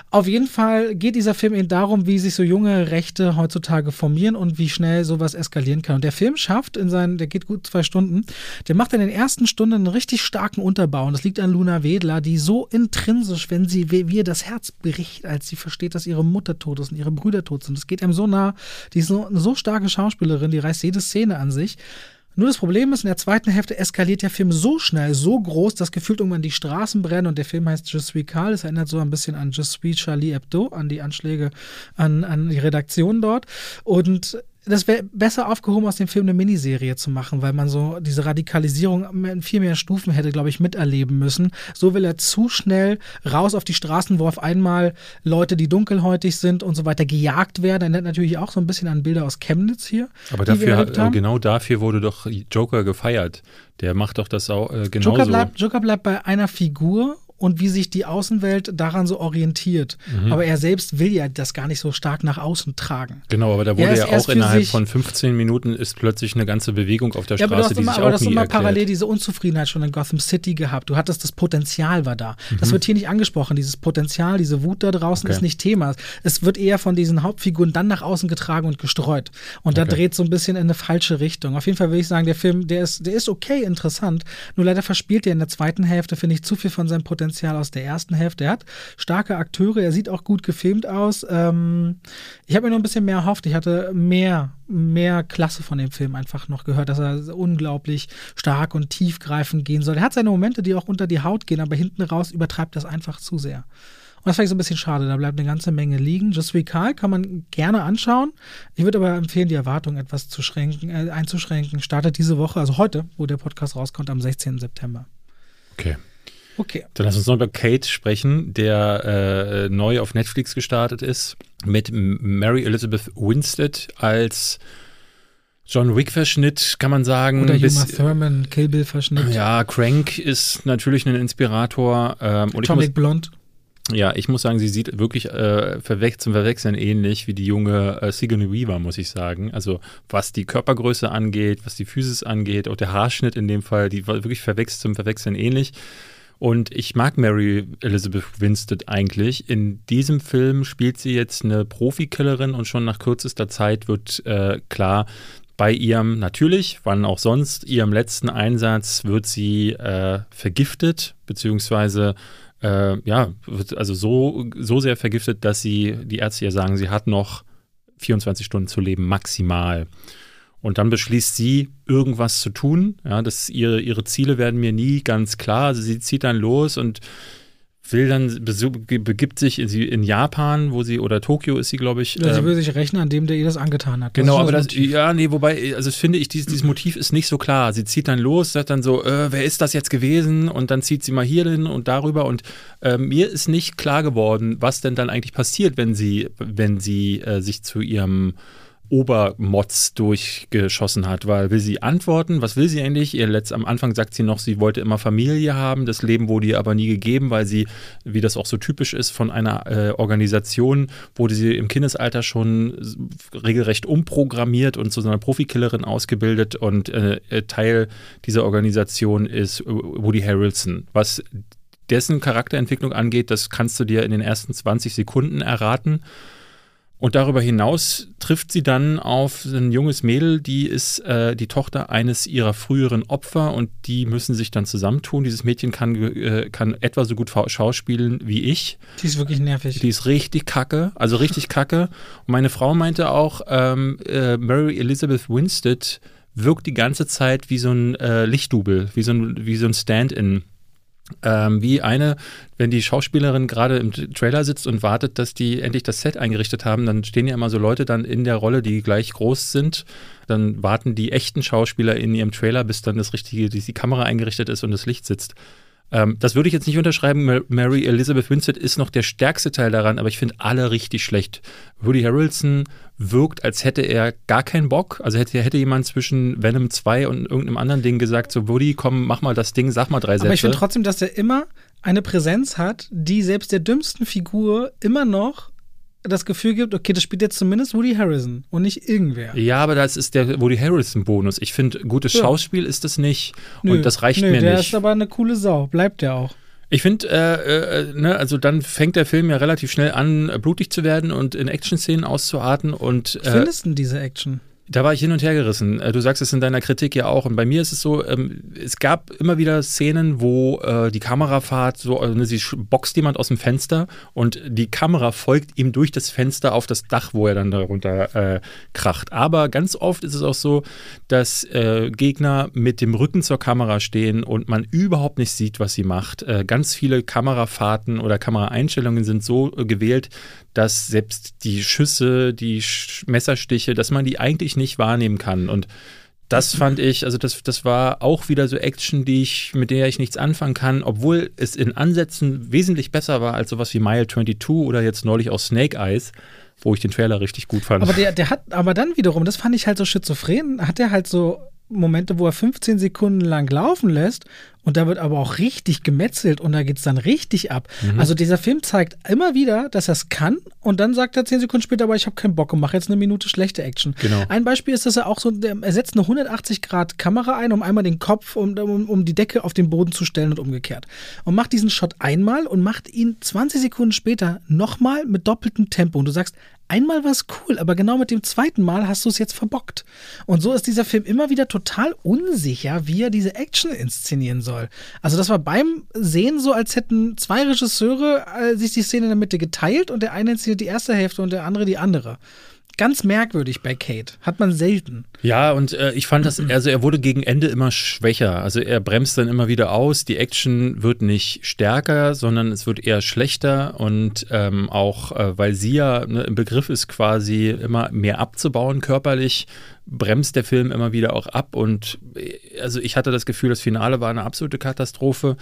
Auf jeden Fall geht dieser Film eben darum, wie sich so junge Rechte heutzutage formieren und wie schnell sowas eskalieren kann. Und der Film schafft in seinen, der geht gut zwei Stunden, der macht in den ersten Stunden einen richtig starken Unterbau. Und das liegt an Luna Wedler, die so intrinsisch, wenn sie, wie wie ihr das Herz bricht, als sie versteht, dass ihre Mutter tot ist und ihre Brüder tot sind. Das geht einem so nah. Die ist so, eine so starke Schauspielerin, die reißt jede Szene an sich. Nur das Problem ist, in der zweiten Hälfte eskaliert der Film so schnell, so groß, dass gefühlt irgendwann die Straßen brennen und der Film heißt Je suis Carl. Das erinnert so ein bisschen an Je suis Charlie Hebdo, an die Anschläge an, an die Redaktion dort. Und das wäre besser aufgehoben, aus dem Film eine Miniserie zu machen, weil man so diese Radikalisierung in viel mehr Stufen hätte, glaube ich, miterleben müssen. So will er zu schnell raus auf die Straßen, wo auf einmal Leute, die dunkelhäutig sind und so weiter, gejagt werden. Erinnert natürlich auch so ein bisschen an Bilder aus Chemnitz hier. Aber dafür, genau dafür wurde doch Joker gefeiert. Der macht doch das auch äh, genauso. Joker bleibt, Joker bleibt bei einer Figur und wie sich die Außenwelt daran so orientiert. Mhm. Aber er selbst will ja das gar nicht so stark nach außen tragen. Genau, aber da wurde ja auch innerhalb von 15 Minuten ist plötzlich eine ganze Bewegung auf der Ja, aber Straße, hast die immer, sich aber auch du hast nie immer erklärt. parallel diese Unzufriedenheit schon in Gotham City gehabt. Du hattest das Potenzial war da. Mhm. Das wird hier nicht angesprochen. Dieses Potenzial, diese Wut da draußen Okay. ist nicht Thema. Es wird eher von diesen Hauptfiguren dann nach außen getragen und gestreut. Und da Okay. dreht so ein bisschen in eine falsche Richtung. Auf jeden Fall will ich sagen, der Film, der ist, der ist okay interessant. Nur leider verspielt er in der zweiten Hälfte, finde ich, zu viel von seinem Potenzial aus der ersten Hälfte. Er hat starke Akteure, er sieht auch gut gefilmt aus. Ähm, ich habe mir noch ein bisschen mehr erhofft. Ich hatte mehr, mehr Klasse von dem Film einfach noch gehört, dass er unglaublich stark und tiefgreifend gehen soll. Er hat seine Momente, die auch unter die Haut gehen, aber hinten raus übertreibt das einfach zu sehr. Und das fand ich so ein bisschen schade. Da bleibt eine ganze Menge liegen. Just We Carl kann man gerne anschauen. Ich würde aber empfehlen, die Erwartung etwas zu schränken, äh, einzuschränken. Startet diese Woche, also heute, wo der Podcast rauskommt, am 16. September. Okay. Okay. Dann lass uns noch über Kate sprechen, der äh, neu auf Netflix gestartet ist, mit Mary Elizabeth Winstead als John Wick-Verschnitt, kann man sagen. Oder Bis- Uma Thurman, Kill Bill-Verschnitt. Ja, Crank ist natürlich ein Inspirator. Ähm, und muss, Atomic Blonde. Ja, ich muss sagen, sie sieht wirklich äh, verwech zum Verwechseln ähnlich wie die junge äh, Sigourney Weaver, muss ich sagen. Also was die Körpergröße angeht, was die Physis angeht, auch der Haarschnitt in dem Fall, die war wirklich verwechselt zum Verwechseln ähnlich. Und ich mag Mary Elizabeth Winstead eigentlich. In diesem Film spielt sie jetzt eine Profikillerin und schon nach kürzester Zeit wird äh, klar, bei ihrem, natürlich, wann auch sonst, ihrem letzten Einsatz wird sie äh, vergiftet, beziehungsweise äh, ja, wird also so, so sehr vergiftet, dass sie, die Ärzte ja sagen, sie hat noch 24 Stunden zu leben, maximal. Und dann beschließt sie, irgendwas zu tun. Ja, das, ihre, ihre Ziele werden mir nie ganz klar. Also sie zieht dann los und will dann, begibt sich in, in, Japan, wo sie, oder Tokio ist sie, glaube ich. Ja, sie ähm, will sich rechnen an dem, der ihr das angetan hat. Das genau, aber das, ja, nee, wobei, also finde ich, dieses, dieses, Motiv ist nicht so klar. Sie zieht dann los, sagt dann so, äh, wer ist das jetzt gewesen? Und dann zieht sie mal hier hin und darüber. Und äh, mir ist nicht klar geworden, was denn dann eigentlich passiert, wenn sie, wenn sie äh, sich zu ihrem Obermods durchgeschossen hat, weil will sie antworten, was will sie eigentlich? Ihr letzt, am Anfang sagt sie noch, sie wollte immer Familie haben, das Leben wurde ihr aber nie gegeben, weil sie, wie das auch so typisch ist, von einer äh, Organisation wurde sie im Kindesalter schon regelrecht umprogrammiert und zu einer Profikillerin ausgebildet. Und äh, äh Teil dieser Organisation ist Woody Harrelson, was dessen Charakterentwicklung angeht, das kannst du dir in den ersten 20 Sekunden erraten. Und darüber hinaus trifft sie dann auf ein junges Mädel, die ist äh, die Tochter eines ihrer früheren Opfer und die müssen sich dann zusammentun. Dieses Mädchen kann, äh, kann etwa so gut schauspielen wie ich. Die ist wirklich nervig. Die ist richtig kacke, also richtig kacke. Und meine Frau meinte auch, ähm, äh, Mary Elizabeth Winstead wirkt die ganze Zeit wie so ein äh, Lichtdubel, wie so ein, wie so ein Stand-in. Ähm, wie eine, wenn die Schauspielerin gerade im Trailer sitzt und wartet, dass die endlich das Set eingerichtet haben, dann stehen ja immer so Leute dann in der Rolle, die gleich groß sind. Dann warten die echten Schauspieler in ihrem Trailer, bis dann das richtige, die Kamera eingerichtet ist und das Licht sitzt. Ähm, das würde ich jetzt nicht unterschreiben. Mary Elizabeth Winstead ist noch der stärkste Teil daran, aber ich finde alle richtig schlecht. Woody Harrelson wirkt, als hätte er gar keinen Bock. Also hätte, hätte jemand zwischen Venom 2 und irgendeinem anderen Ding gesagt, so Woody, komm, mach mal das Ding, sag mal drei Sätze. Aber ich finde trotzdem, dass er immer eine Präsenz hat, die selbst der dümmsten Figur immer noch das Gefühl gibt, okay, das spielt jetzt zumindest Woody Harrison und nicht irgendwer. Ja, aber das ist der Woody Harrison-Bonus. Ich finde, gutes ja. Schauspiel ist das nicht nö, und das reicht nö, mir der nicht. Der ist aber eine coole Sau, bleibt der auch. Ich finde, äh, äh, ne, also dann fängt der Film ja relativ schnell an, blutig zu werden und in Action-Szenen auszuarten und. Äh, Findest du diese Action? Da war ich hin und her gerissen. Äh, du sagst es in deiner Kritik ja auch. Und bei mir ist es so, ähm, es gab immer wieder Szenen, wo äh, die Kamerafahrt so, also sie boxt jemand aus dem Fenster und die Kamera folgt ihm durch das Fenster auf das Dach, wo er dann darunter äh, kracht. Aber ganz oft ist es auch so, dass äh, Gegner mit dem Rücken zur Kamera stehen und man überhaupt nicht sieht, was sie macht. Äh, ganz viele Kamerafahrten oder Kameraeinstellungen sind so äh, gewählt, dass selbst die Schüsse, die Sch Messerstiche, dass man die eigentlich nicht wahrnehmen kann. Und das fand ich, also das, das war auch wieder so Action, die ich, mit der ich nichts anfangen kann, obwohl es in Ansätzen wesentlich besser war als sowas wie Mile 22 oder jetzt neulich auch Snake Eyes, wo ich den Trailer richtig gut fand. Aber der, der hat, aber dann wiederum, das fand ich halt so schizophren, hat er halt so Momente, wo er 15 Sekunden lang laufen lässt und da wird aber auch richtig gemetzelt und da geht es dann richtig ab. Mhm. Also dieser Film zeigt immer wieder, dass er es kann und dann sagt er 10 Sekunden später, aber ich habe keinen Bock und mache jetzt eine Minute schlechte Action. Genau. Ein Beispiel ist, dass er auch so, er setzt eine 180 Grad Kamera ein, um einmal den Kopf, um, um, um die Decke auf den Boden zu stellen und umgekehrt. Und macht diesen Shot einmal und macht ihn 20 Sekunden später nochmal mit doppeltem Tempo. Und du sagst, einmal war es cool, aber genau mit dem zweiten Mal hast du es jetzt verbockt. Und so ist dieser Film immer wieder total unsicher, wie er diese Action inszenieren soll. Also das war beim Sehen so, als hätten zwei Regisseure äh, sich die Szene in der Mitte geteilt und der eine inszeniert die erste Hälfte und der andere die andere ganz merkwürdig bei Kate. Hat man selten. Ja, und äh, ich fand das, also er wurde gegen Ende immer schwächer. Also er bremst dann immer wieder aus. Die Action wird nicht stärker, sondern es wird eher schlechter. Und ähm, auch, äh, weil sie ja ne, im Begriff ist, quasi immer mehr abzubauen körperlich, bremst der Film immer wieder auch ab. Und also ich hatte das Gefühl, das Finale war eine absolute Katastrophe.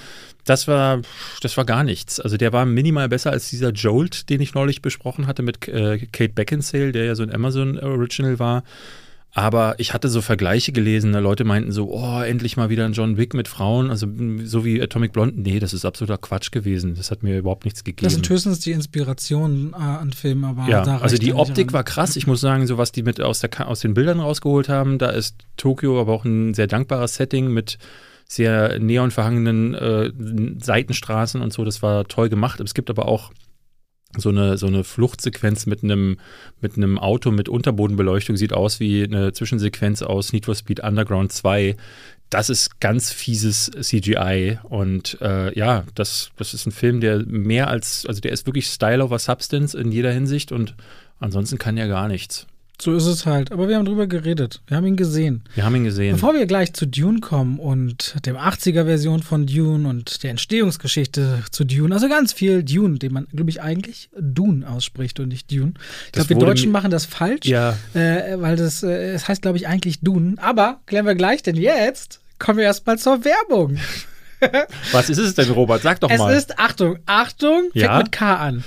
Das war, das war gar nichts. Also der war minimal besser als dieser Jolt, den ich neulich besprochen hatte mit äh, Kate Beckinsale, der ja so ein Amazon Original war. Aber ich hatte so Vergleiche gelesen, da Leute meinten so, oh, endlich mal wieder ein John Wick mit Frauen, also so wie Atomic Blonde. Nee, das ist absoluter Quatsch gewesen. Das hat mir überhaupt nichts gegeben. Das sind höchstens die Inspirationen äh, an Filmen, aber ja, da also die Optik war krass. Ich muss sagen, so was die mit aus, der, aus den Bildern rausgeholt haben, da ist Tokio aber auch ein sehr dankbares Setting mit sehr neonverhangenen äh, Seitenstraßen und so. Das war toll gemacht. Es gibt aber auch so eine, so eine Fluchtsequenz mit einem, mit einem Auto mit Unterbodenbeleuchtung, sieht aus wie eine Zwischensequenz aus Need for Speed Underground 2. Das ist ganz fieses CGI und äh, ja, das, das ist ein Film, der mehr als, also der ist wirklich Style over Substance in jeder Hinsicht und ansonsten kann ja gar nichts. So ist es halt. Aber wir haben drüber geredet. Wir haben ihn gesehen. Wir haben ihn gesehen. Bevor wir gleich zu Dune kommen und dem 80er-Version von Dune und der Entstehungsgeschichte zu Dune, also ganz viel Dune, den man, glaube ich, eigentlich Dune ausspricht und nicht Dune. Ich Das glaube, wir Deutschen machen das falsch, Ja, äh, weil das, äh, es heißt, glaube ich, eigentlich Dune. Aber klären wir gleich, denn jetzt kommen wir erstmal zur Werbung. was ist es denn, Robert? Sag doch es mal. ist, Achtung, Achtung, fängt Ja? mit K an.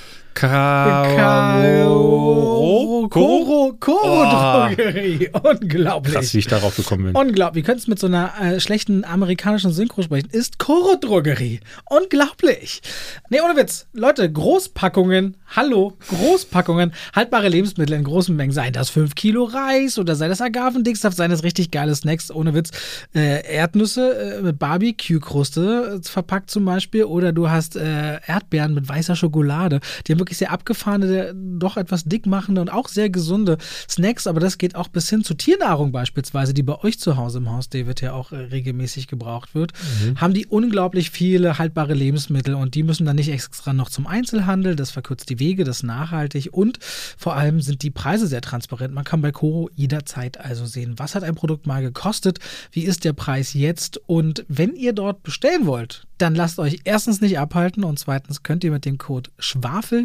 Koro, Koro. Drogerie. Unglaublich. Krass, wie ich darauf gekommen bin. Unglaublich. Wie könntest du mit so einer äh, schlechten amerikanischen Synchro sprechen? Ist Koro Drogerie. Unglaublich. Nee, ohne Witz. Leute, Großpackungen, hallo, Großpackungen, haltbare Lebensmittel in großen Mengen. Seien das 5 Kilo Reis oder sei das Agavendicksaft, seien das richtig geile Snacks, ohne Witz. Äh, Erdnüsse äh, mit Barbecue-Kruste äh, verpackt zum Beispiel oder du hast äh, Erdbeeren mit weißer Schokolade. Die haben wirklich sehr abgefahrene, doch etwas dickmachende und auch sehr gesunde Snacks, aber das geht auch bis hin zu Tiernahrung beispielsweise, die bei euch zu Hause im Haus, David, ja auch äh, regelmäßig gebraucht wird. Haben die unglaublich viele haltbare Lebensmittel und die müssen dann nicht extra noch zum Einzelhandel. Das verkürzt die Wege, das ist nachhaltig und vor allem sind die Preise sehr transparent. Man kann bei Koro jederzeit also sehen, was hat ein Produkt mal gekostet, wie ist der Preis jetzt und wenn ihr dort bestellen wollt, dann lasst euch erstens nicht abhalten und zweitens könnt ihr mit dem Code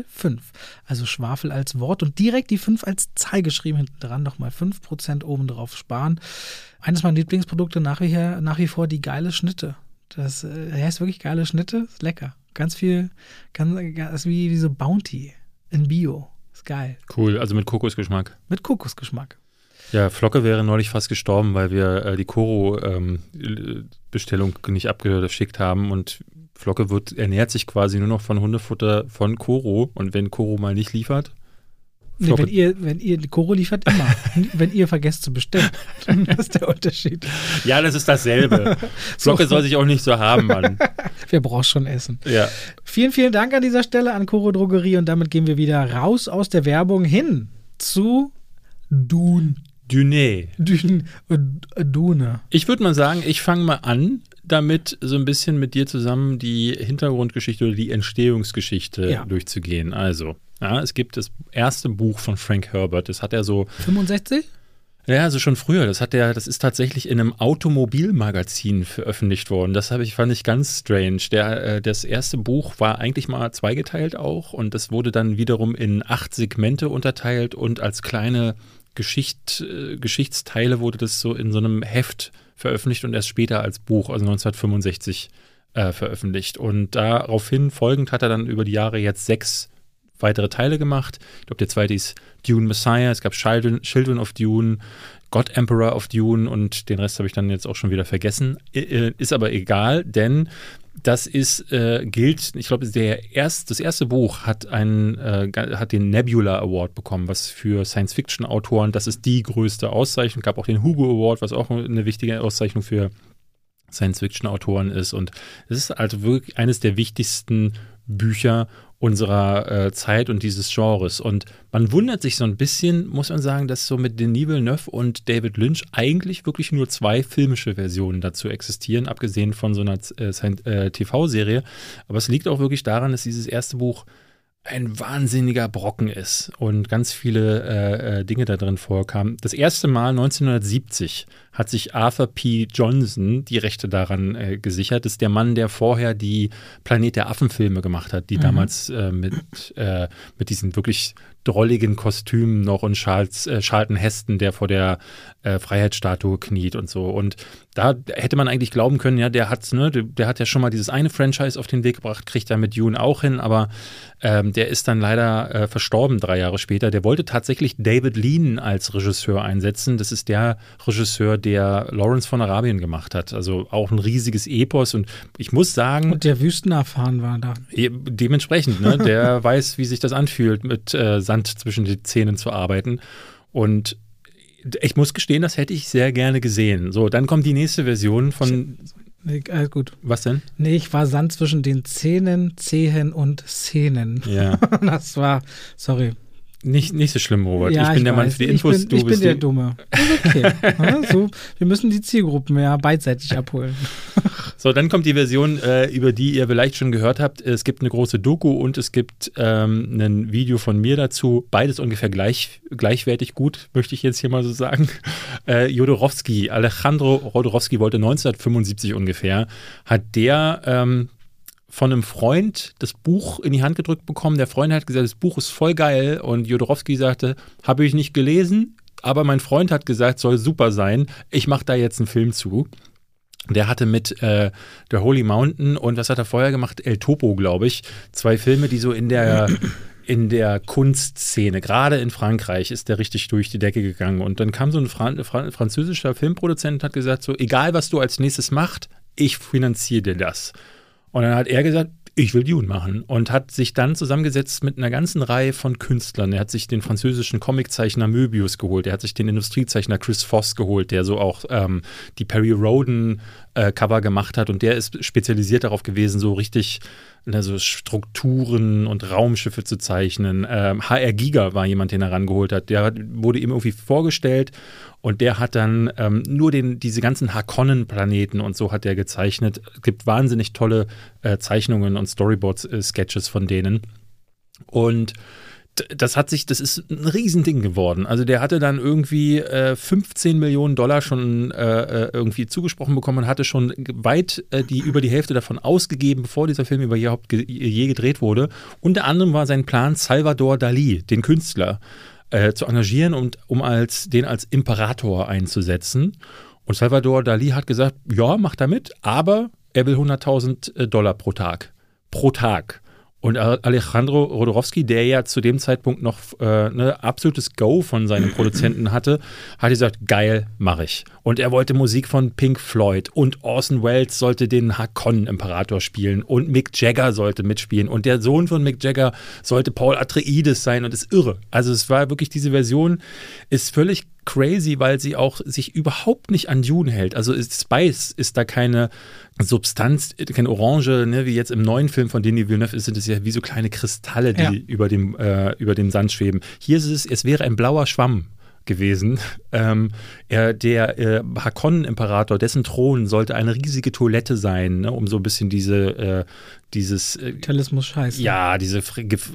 Schwafel5, also Schwafel als Wort und direkt die 5 als Zahl geschrieben hinten dran, nochmal 5% obendrauf sparen. Eines meiner Lieblingsprodukte nach wie, her, nach wie vor die geile Schnitte. Das äh, heißt wirklich geile Schnitte, ist lecker. Ganz viel, ganz, ganz wie, wie so Bounty in Bio. Ist geil. Cool, also mit Kokosgeschmack. Mit Kokosgeschmack. Ja, Flocke wäre neulich fast gestorben, weil wir äh, die Koro-Bestellung nicht abgeschickt haben und Flocke wird, ernährt sich quasi nur noch von Hundefutter von Koro und wenn Koro mal nicht liefert, Nee, wenn ihr, wenn ihr, Koro liefert immer. wenn ihr vergesst zu bestellen. das ist der Unterschied. ja, das ist dasselbe. Flocke soll sich auch nicht so haben, Mann. Wer braucht schon Essen? Ja, Vielen, vielen Dank an dieser Stelle an Koro Drogerie und damit gehen wir wieder raus aus der Werbung hin zu Dune. Dune. Dune. äh, Dune. Ich würde mal sagen, ich fange mal an, damit so ein bisschen mit dir zusammen die Hintergrundgeschichte oder die Entstehungsgeschichte Ja. durchzugehen. Also, ja, es gibt das erste Buch von Frank Herbert, das hat er so 65? Ja, also schon früher. Das hat der, das ist tatsächlich in einem Automobilmagazin veröffentlicht worden. Das habe ich, fand ich ganz strange. Der, äh, das erste Buch war eigentlich mal zweigeteilt auch und das wurde dann wiederum in acht Segmente unterteilt und als kleine Geschicht, äh, Geschichtsteile wurde das so in so einem Heft veröffentlicht und erst später als Buch, also 1965 äh, veröffentlicht. Und daraufhin folgend hat er dann über die Jahre jetzt sechs weitere Teile gemacht. Ich glaube, der zweite ist Dune Messiah. Es gab Children, Children of Dune, God Emperor of Dune und den Rest habe ich dann jetzt auch schon wieder vergessen. Äh, Ist aber egal, denn das ist, äh, gilt, ich glaube, der erst, das erste Buch hat, einen, äh, hat den Nebula Award bekommen, was für Science-Fiction-Autoren, das ist die größte Auszeichnung. gab auch den Hugo Award, was auch eine wichtige Auszeichnung für Science-Fiction-Autoren ist. Und es ist also wirklich eines der wichtigsten Bücher unserer äh, Zeit und dieses Genres. Und man wundert sich so ein bisschen, muss man sagen, dass so mit Denis Villeneuve und David Lynch eigentlich wirklich nur zwei filmische Versionen dazu existieren, abgesehen von so einer äh, äh, TV-Serie. Aber es liegt auch wirklich daran, dass dieses erste Buch ein wahnsinniger Brocken ist und ganz viele äh, äh, Dinge da drin vorkamen. Das erste Mal 1970 hat sich Arthur P. Johnson die Rechte daran äh, gesichert. Das ist der Mann, der vorher die Planet der Affen-Filme gemacht hat, die damals äh, mit, äh, mit diesen wirklich drolligen Kostümen noch und Charles, äh, Charlton Heston, der vor der äh, Freiheitsstatue kniet und so. Und da hätte man eigentlich glauben können, ja, der hat's, ne, der, der, hat ja schon mal dieses eine Franchise auf den Weg gebracht, kriegt er mit Dune auch hin, aber ähm, der ist dann leider äh, verstorben drei Jahre später. Der wollte tatsächlich David Lean als Regisseur einsetzen. Das ist der Regisseur, der Lawrence von Arabien gemacht hat. Also auch ein riesiges Epos. Und ich muss sagen. Und der Wüstenerfahren war da. Dementsprechend, ne? Der weiß, wie sich das anfühlt, mit äh, Sand zwischen den Zähnen zu arbeiten. Und ich muss gestehen, das hätte ich sehr gerne gesehen. So, dann kommt die nächste Version von. Nee, alles gut. Was denn? Nee, ich war Sand zwischen den Zähnen, Zehen und Szenen. Ja. das war, sorry. Nicht, nicht so schlimm, Robert. Ja, ich bin ich der Mann weiß. für die Infos. Ich bin, du ich bist bin der Dumme. Ist okay. so, wir müssen die Zielgruppen ja beidseitig abholen. So, dann kommt die Version, äh, über die ihr vielleicht schon gehört habt. Es gibt eine große Doku und es gibt ähm, ein Video von mir dazu. Beides ungefähr gleich, gleichwertig gut, möchte ich jetzt hier mal so sagen. Äh, Jodorowski, Alejandro Jodorowski wollte 1975 ungefähr, hat der ähm, von einem Freund das Buch in die Hand gedrückt bekommen. Der Freund hat gesagt, das Buch ist voll geil und Jodorowski sagte, habe ich nicht gelesen, aber mein Freund hat gesagt, soll super sein. Ich mache da jetzt einen Film zu. Der hatte mit äh, The Holy Mountain und was hat er vorher gemacht? El Topo, glaube ich. Zwei Filme, die so in der in der Kunstszene, gerade in Frankreich, ist der richtig durch die Decke gegangen. Und dann kam so ein Fran Fran französischer Filmproduzent und hat gesagt: So, egal was du als nächstes machst, ich finanziere dir das. Und dann hat er gesagt, ich will Dune machen und hat sich dann zusammengesetzt mit einer ganzen Reihe von Künstlern. Er hat sich den französischen Comiczeichner Möbius geholt, er hat sich den Industriezeichner Chris Voss geholt, der so auch ähm, die Perry Roden äh, Cover gemacht hat und der ist spezialisiert darauf gewesen, so richtig also Strukturen und Raumschiffe zu zeichnen. Ähm, HR Giga war jemand, den er rangeholt hat. Der wurde ihm irgendwie vorgestellt und der hat dann ähm, nur den, diese ganzen Harkonnen-Planeten und so hat er gezeichnet. Es gibt wahnsinnig tolle äh, Zeichnungen und Storyboard-Sketches von denen. Und das hat sich, das ist ein Riesending geworden. Also der hatte dann irgendwie äh, 15 Millionen Dollar schon äh, irgendwie zugesprochen bekommen und hatte schon weit äh, die über die Hälfte davon ausgegeben, bevor dieser Film überhaupt ge je gedreht wurde. Unter anderem war sein Plan, Salvador Dali, den Künstler, äh, zu engagieren und um als den als Imperator einzusetzen. Und Salvador Dali hat gesagt, ja, mach da mit, aber er will 100.000 Dollar pro Tag. Pro Tag. Und Alejandro Rodorowski, der ja zu dem Zeitpunkt noch äh, ne, absolutes Go von seinen Produzenten hatte, hat gesagt, geil, mache ich. Und er wollte Musik von Pink Floyd und Orson Welles sollte den Hakon-Imperator spielen und Mick Jagger sollte mitspielen und der Sohn von Mick Jagger sollte Paul Atreides sein und ist irre. Also es war wirklich, diese Version ist völlig crazy, weil sie auch sich überhaupt nicht an Dune hält. Also ist Spice ist da keine Substanz, keine Orange, ne, wie jetzt im neuen Film von Denis Villeneuve sind es ja wie so kleine Kristalle, die ja. über, dem, äh, über dem Sand schweben. Hier ist es, es wäre ein blauer Schwamm gewesen. Ähm, er, der äh, Hakonnen-Imperator, dessen Thron sollte eine riesige Toilette sein, ne, um so ein bisschen diese, äh, dieses äh, Kapitalismus scheiße. Ja, diese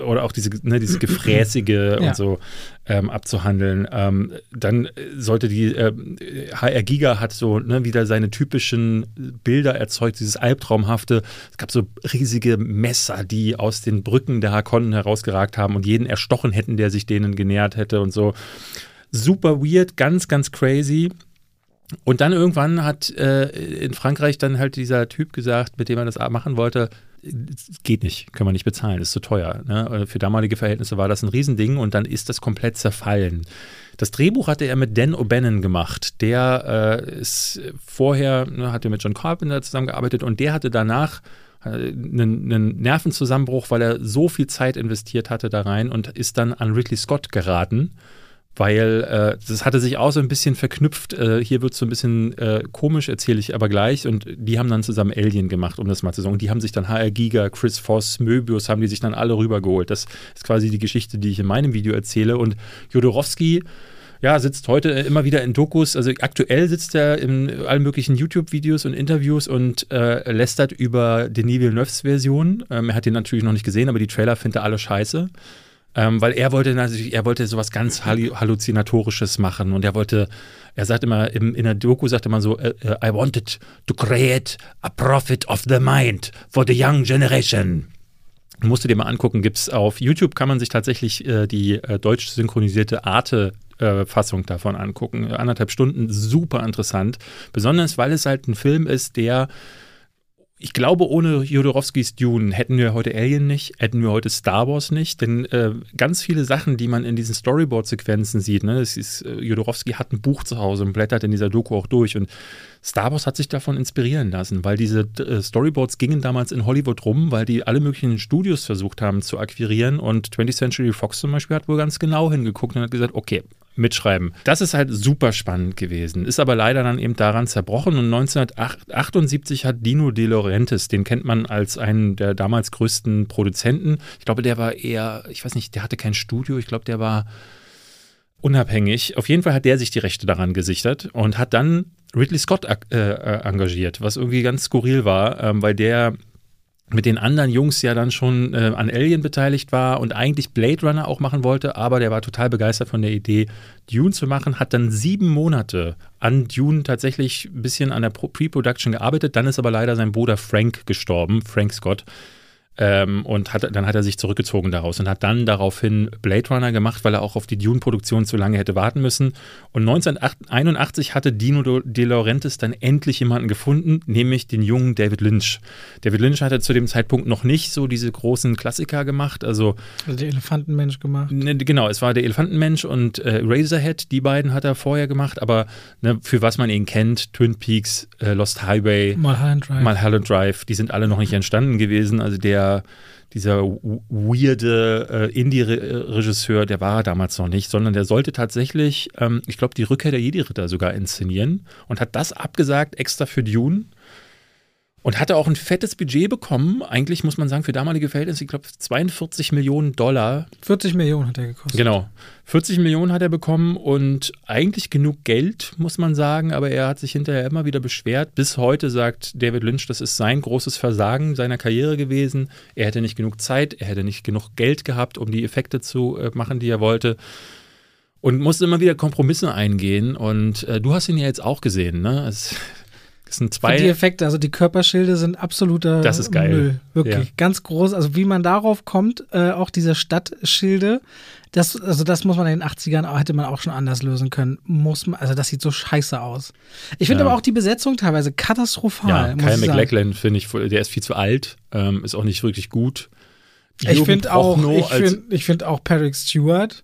oder auch diese, ne, dieses Gefräßige ja. und so ähm, abzuhandeln. Ähm, dann sollte die äh, HR Giga hat so ne, wieder seine typischen Bilder erzeugt, dieses Albtraumhafte. Es gab so riesige Messer, die aus den Brücken der Hakonnen herausgeragt haben und jeden erstochen hätten, der sich denen genähert hätte und so. Super weird, ganz, ganz crazy. Und dann irgendwann hat äh, in Frankreich dann halt dieser Typ gesagt, mit dem er das machen wollte, geht nicht, können wir nicht bezahlen, ist zu teuer. Ne? Für damalige Verhältnisse war das ein Riesending und dann ist das komplett zerfallen. Das Drehbuch hatte er mit Dan O'Bannon gemacht. Der äh, ist vorher, ne, hatte mit John Carpenter zusammengearbeitet und der hatte danach einen, einen Nervenzusammenbruch, weil er so viel Zeit investiert hatte da rein und ist dann an Ridley Scott geraten weil äh, das hatte sich auch so ein bisschen verknüpft. Äh, hier wird es so ein bisschen äh, komisch, erzähle ich aber gleich. Und die haben dann zusammen Alien gemacht, um das mal zu sagen. Und die haben sich dann HR Giga, Chris Voss, Möbius, haben die sich dann alle rübergeholt. Das ist quasi die Geschichte, die ich in meinem Video erzähle. Und Jodorowski, ja, sitzt heute immer wieder in Dokus. Also aktuell sitzt er in allen möglichen YouTube-Videos und Interviews und äh, lästert über Denis Villeneuves Version. Ähm, er hat den natürlich noch nicht gesehen, aber die Trailer findet er alle scheiße. Ähm, weil er wollte natürlich, er wollte sowas ganz Halluzinatorisches machen und er wollte, er sagt immer, im, in der Doku sagt er immer so, uh, I wanted to create a prophet of the mind for the young generation. Musst du dir mal angucken, gibt es auf YouTube, kann man sich tatsächlich äh, die äh, deutsch synchronisierte Arte äh, Fassung davon angucken. Anderthalb Stunden, super interessant. Besonders, weil es halt ein Film ist, der ich glaube, ohne Jodorowskis Dune hätten wir heute Alien nicht, hätten wir heute Star Wars nicht, denn äh, ganz viele Sachen, die man in diesen Storyboard-Sequenzen sieht, ne, das ist, äh, Jodorowsky hat ein Buch zu Hause und blättert in dieser Doku auch durch und Star Wars hat sich davon inspirieren lassen, weil diese äh, Storyboards gingen damals in Hollywood rum, weil die alle möglichen Studios versucht haben zu akquirieren und 20th Century Fox zum Beispiel hat wohl ganz genau hingeguckt und hat gesagt, okay, mitschreiben. Das ist halt super spannend gewesen, ist aber leider dann eben daran zerbrochen und 1978 hat Dino De Laurentiis, den kennt man als einen der damals größten Produzenten. Ich glaube, der war eher, ich weiß nicht, der hatte kein Studio, ich glaube, der war unabhängig. Auf jeden Fall hat der sich die Rechte daran gesichert und hat dann Ridley Scott äh, äh, engagiert, was irgendwie ganz skurril war, ähm, weil der mit den anderen Jungs ja dann schon äh, an Alien beteiligt war und eigentlich Blade Runner auch machen wollte, aber der war total begeistert von der Idee, Dune zu machen, hat dann sieben Monate an Dune tatsächlich ein bisschen an der Pre-Production gearbeitet, dann ist aber leider sein Bruder Frank gestorben, Frank Scott, ähm, und hat, dann hat er sich zurückgezogen daraus und hat dann daraufhin Blade Runner gemacht, weil er auch auf die Dune-Produktion zu lange hätte warten müssen. Und 1981 hatte Dino De Laurentiis dann endlich jemanden gefunden, nämlich den jungen David Lynch. David Lynch hatte zu dem Zeitpunkt noch nicht so diese großen Klassiker gemacht. Also, also der Elefantenmensch gemacht. Ne, genau, es war der Elefantenmensch und äh, Razorhead, die beiden hat er vorher gemacht, aber ne, für was man ihn kennt, Twin Peaks, äh, Lost Highway, Mulholland Drive. Mulholland Drive, die sind alle noch nicht entstanden gewesen. Also der dieser, weirde äh, Indie-Regisseur, der war er damals noch nicht, sondern der sollte tatsächlich, ähm, ich glaube, die Rückkehr der Jedi-Ritter sogar inszenieren und hat das abgesagt extra für Dune und hatte auch ein fettes Budget bekommen. Eigentlich muss man sagen, für damalige Verhältnisse, ich glaube, 42 Millionen Dollar. 40 Millionen hat er gekostet. Genau. 40 Millionen hat er bekommen und eigentlich genug Geld, muss man sagen, aber er hat sich hinterher immer wieder beschwert. Bis heute sagt David Lynch, das ist sein großes Versagen seiner Karriere gewesen. Er hätte nicht genug Zeit, er hätte nicht genug Geld gehabt, um die Effekte zu äh, machen, die er wollte. Und musste immer wieder Kompromisse eingehen. Und äh, du hast ihn ja jetzt auch gesehen, ne? Es, das sind zwei. die Effekte, also die Körperschilde sind absoluter das ist geil. Müll. Wirklich. Ja. Ganz groß. Also wie man darauf kommt, äh, auch diese Stadtschilde, das, also das muss man in den 80ern, hätte man auch schon anders lösen können. Muss man, also das sieht so scheiße aus. Ich finde ja. aber auch die Besetzung teilweise katastrophal. Ja, Kyle McLachlan finde ich, der ist viel zu alt, ähm, ist auch nicht wirklich gut. Ich finde auch, ich finde find auch Patrick Stewart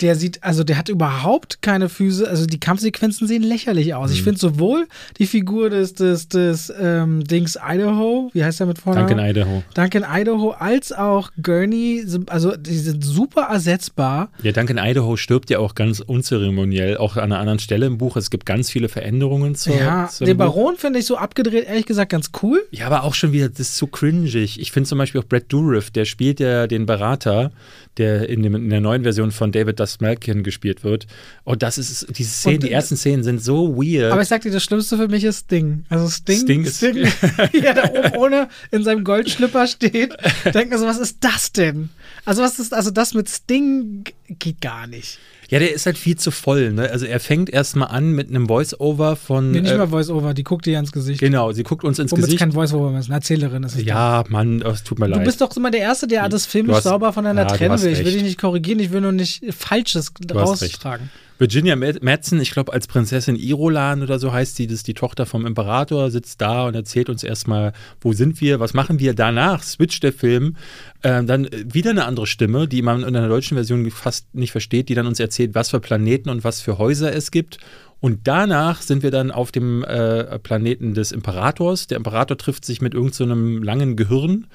der sieht, also der hat überhaupt keine Füße, also die Kampfsequenzen sehen lächerlich aus. Mhm. Ich finde sowohl die Figur des, des, des ähm, Dings Idaho, wie heißt er mit vorne? Duncan Idaho. Duncan Idaho, als auch Gurney, also die sind super ersetzbar. Ja, Duncan Idaho stirbt ja auch ganz unzeremoniell, auch an einer anderen Stelle im Buch. Es gibt ganz viele Veränderungen zur Ja, den Baron finde ich so abgedreht, ehrlich gesagt, ganz cool. Ja, aber auch schon wieder, das ist so cringig. Ich finde zum Beispiel auch Brad Dourif, der spielt ja den Berater, der in, dem, in der neuen Version von David Das Malkin gespielt wird. Und das ist, diese Szenen, die ersten Szenen sind so weird. Aber ich sag dir, das Schlimmste für mich ist Sting. Also Sting, Sting, Sting wie er da oben ohne in seinem Goldschlipper steht, denkt man so, was ist das denn? Also was ist, also das mit Sting geht gar nicht. Ja, der ist halt viel zu voll. Ne? Also er fängt erstmal an mit einem Voice-Over von. Nee, nicht äh, mal Voice-Over, die guckt dir ans Gesicht. Genau, sie guckt uns ins Womit Gesicht. kein Voice-Over mehr ist, eine Erzählerin ist es. Ja, doch. Mann, es tut mir leid. Du bist doch immer der Erste, der das filmisch hast, sauber voneinander ja, trennen will. Ich will dich nicht korrigieren, ich will nur nicht Falsches raustragen. Virginia Madsen, ich glaube, als Prinzessin Irolan oder so heißt sie, das ist die Tochter vom Imperator, sitzt da und erzählt uns erstmal, wo sind wir, was machen wir. Danach switcht der Film, äh, dann wieder eine andere Stimme, die man in der deutschen Version fast nicht versteht, die dann uns erzählt, was für Planeten und was für Häuser es gibt. Und danach sind wir dann auf dem äh, Planeten des Imperators. Der Imperator trifft sich mit irgendeinem so langen Gehirn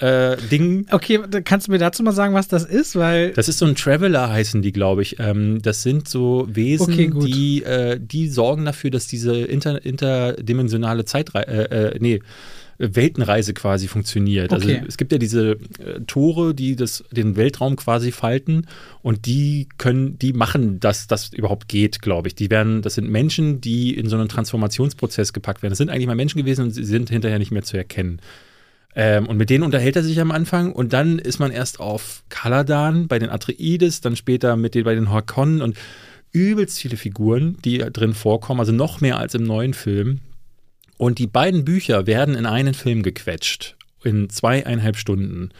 äh, Ding. Okay, kannst du mir dazu mal sagen, was das ist? Weil das ist so ein Traveler, heißen die, glaube ich. Ähm, das sind so Wesen, okay, die, äh, die sorgen dafür, dass diese inter, interdimensionale Zeitreise, äh, äh, nee, Weltenreise quasi funktioniert. Also okay. Also es gibt ja diese äh, Tore, die das, den Weltraum quasi falten und die können, die machen, dass das überhaupt geht, glaube ich. Die werden, das sind Menschen, die in so einen Transformationsprozess gepackt werden. Das sind eigentlich mal Menschen gewesen und sie sind hinterher nicht mehr zu erkennen. Ähm, und mit denen unterhält er sich am Anfang und dann ist man erst auf Kaladan bei den Atreides, dann später mit den, bei den Horkonnen und übelst viele Figuren, die drin vorkommen, also noch mehr als im neuen Film. Und die beiden Bücher werden in einen Film gequetscht. in zweieinhalb Stunden.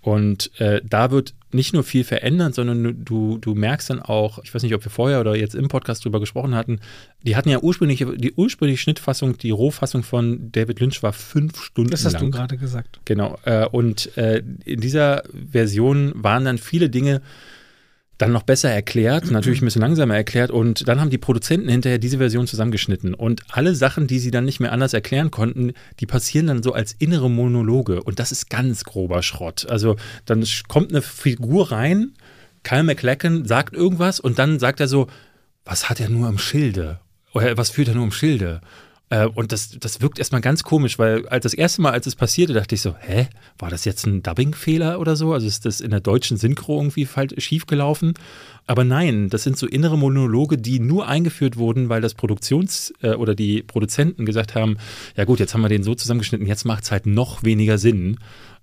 Und äh, da wird nicht nur viel verändern, sondern du, du merkst dann auch, ich weiß nicht, ob wir vorher oder jetzt im Podcast drüber gesprochen hatten, die hatten ja ursprünglich, die ursprüngliche Schnittfassung, die Rohfassung von David Lynch war fünf Stunden lang. Das hast lang. du gerade gesagt. Genau. Äh, und äh, in dieser Version waren dann viele Dinge, dann noch besser erklärt, natürlich ein bisschen langsamer erklärt und dann haben die Produzenten hinterher diese Version zusammengeschnitten und alle Sachen, die sie dann nicht mehr anders erklären konnten, die passieren dann so als innere Monologe und das ist ganz grober Schrott. Also dann kommt eine Figur rein, Kyle McLachlan sagt irgendwas und dann sagt er so, was hat er nur am Schilde? Oder was führt er nur am Schilde? Äh, und das, das wirkt erstmal ganz komisch, weil als das erste Mal, als es passierte, dachte ich so, hä, war das jetzt ein Dubbing-Fehler oder so? Also ist das in der deutschen Synchro irgendwie falsch, schief? Aber nein, das sind so innere Monologe, die nur eingeführt wurden, weil das Produktions- äh, oder die Produzenten gesagt haben, ja gut, jetzt haben wir den so zusammengeschnitten, jetzt macht es halt noch weniger Sinn.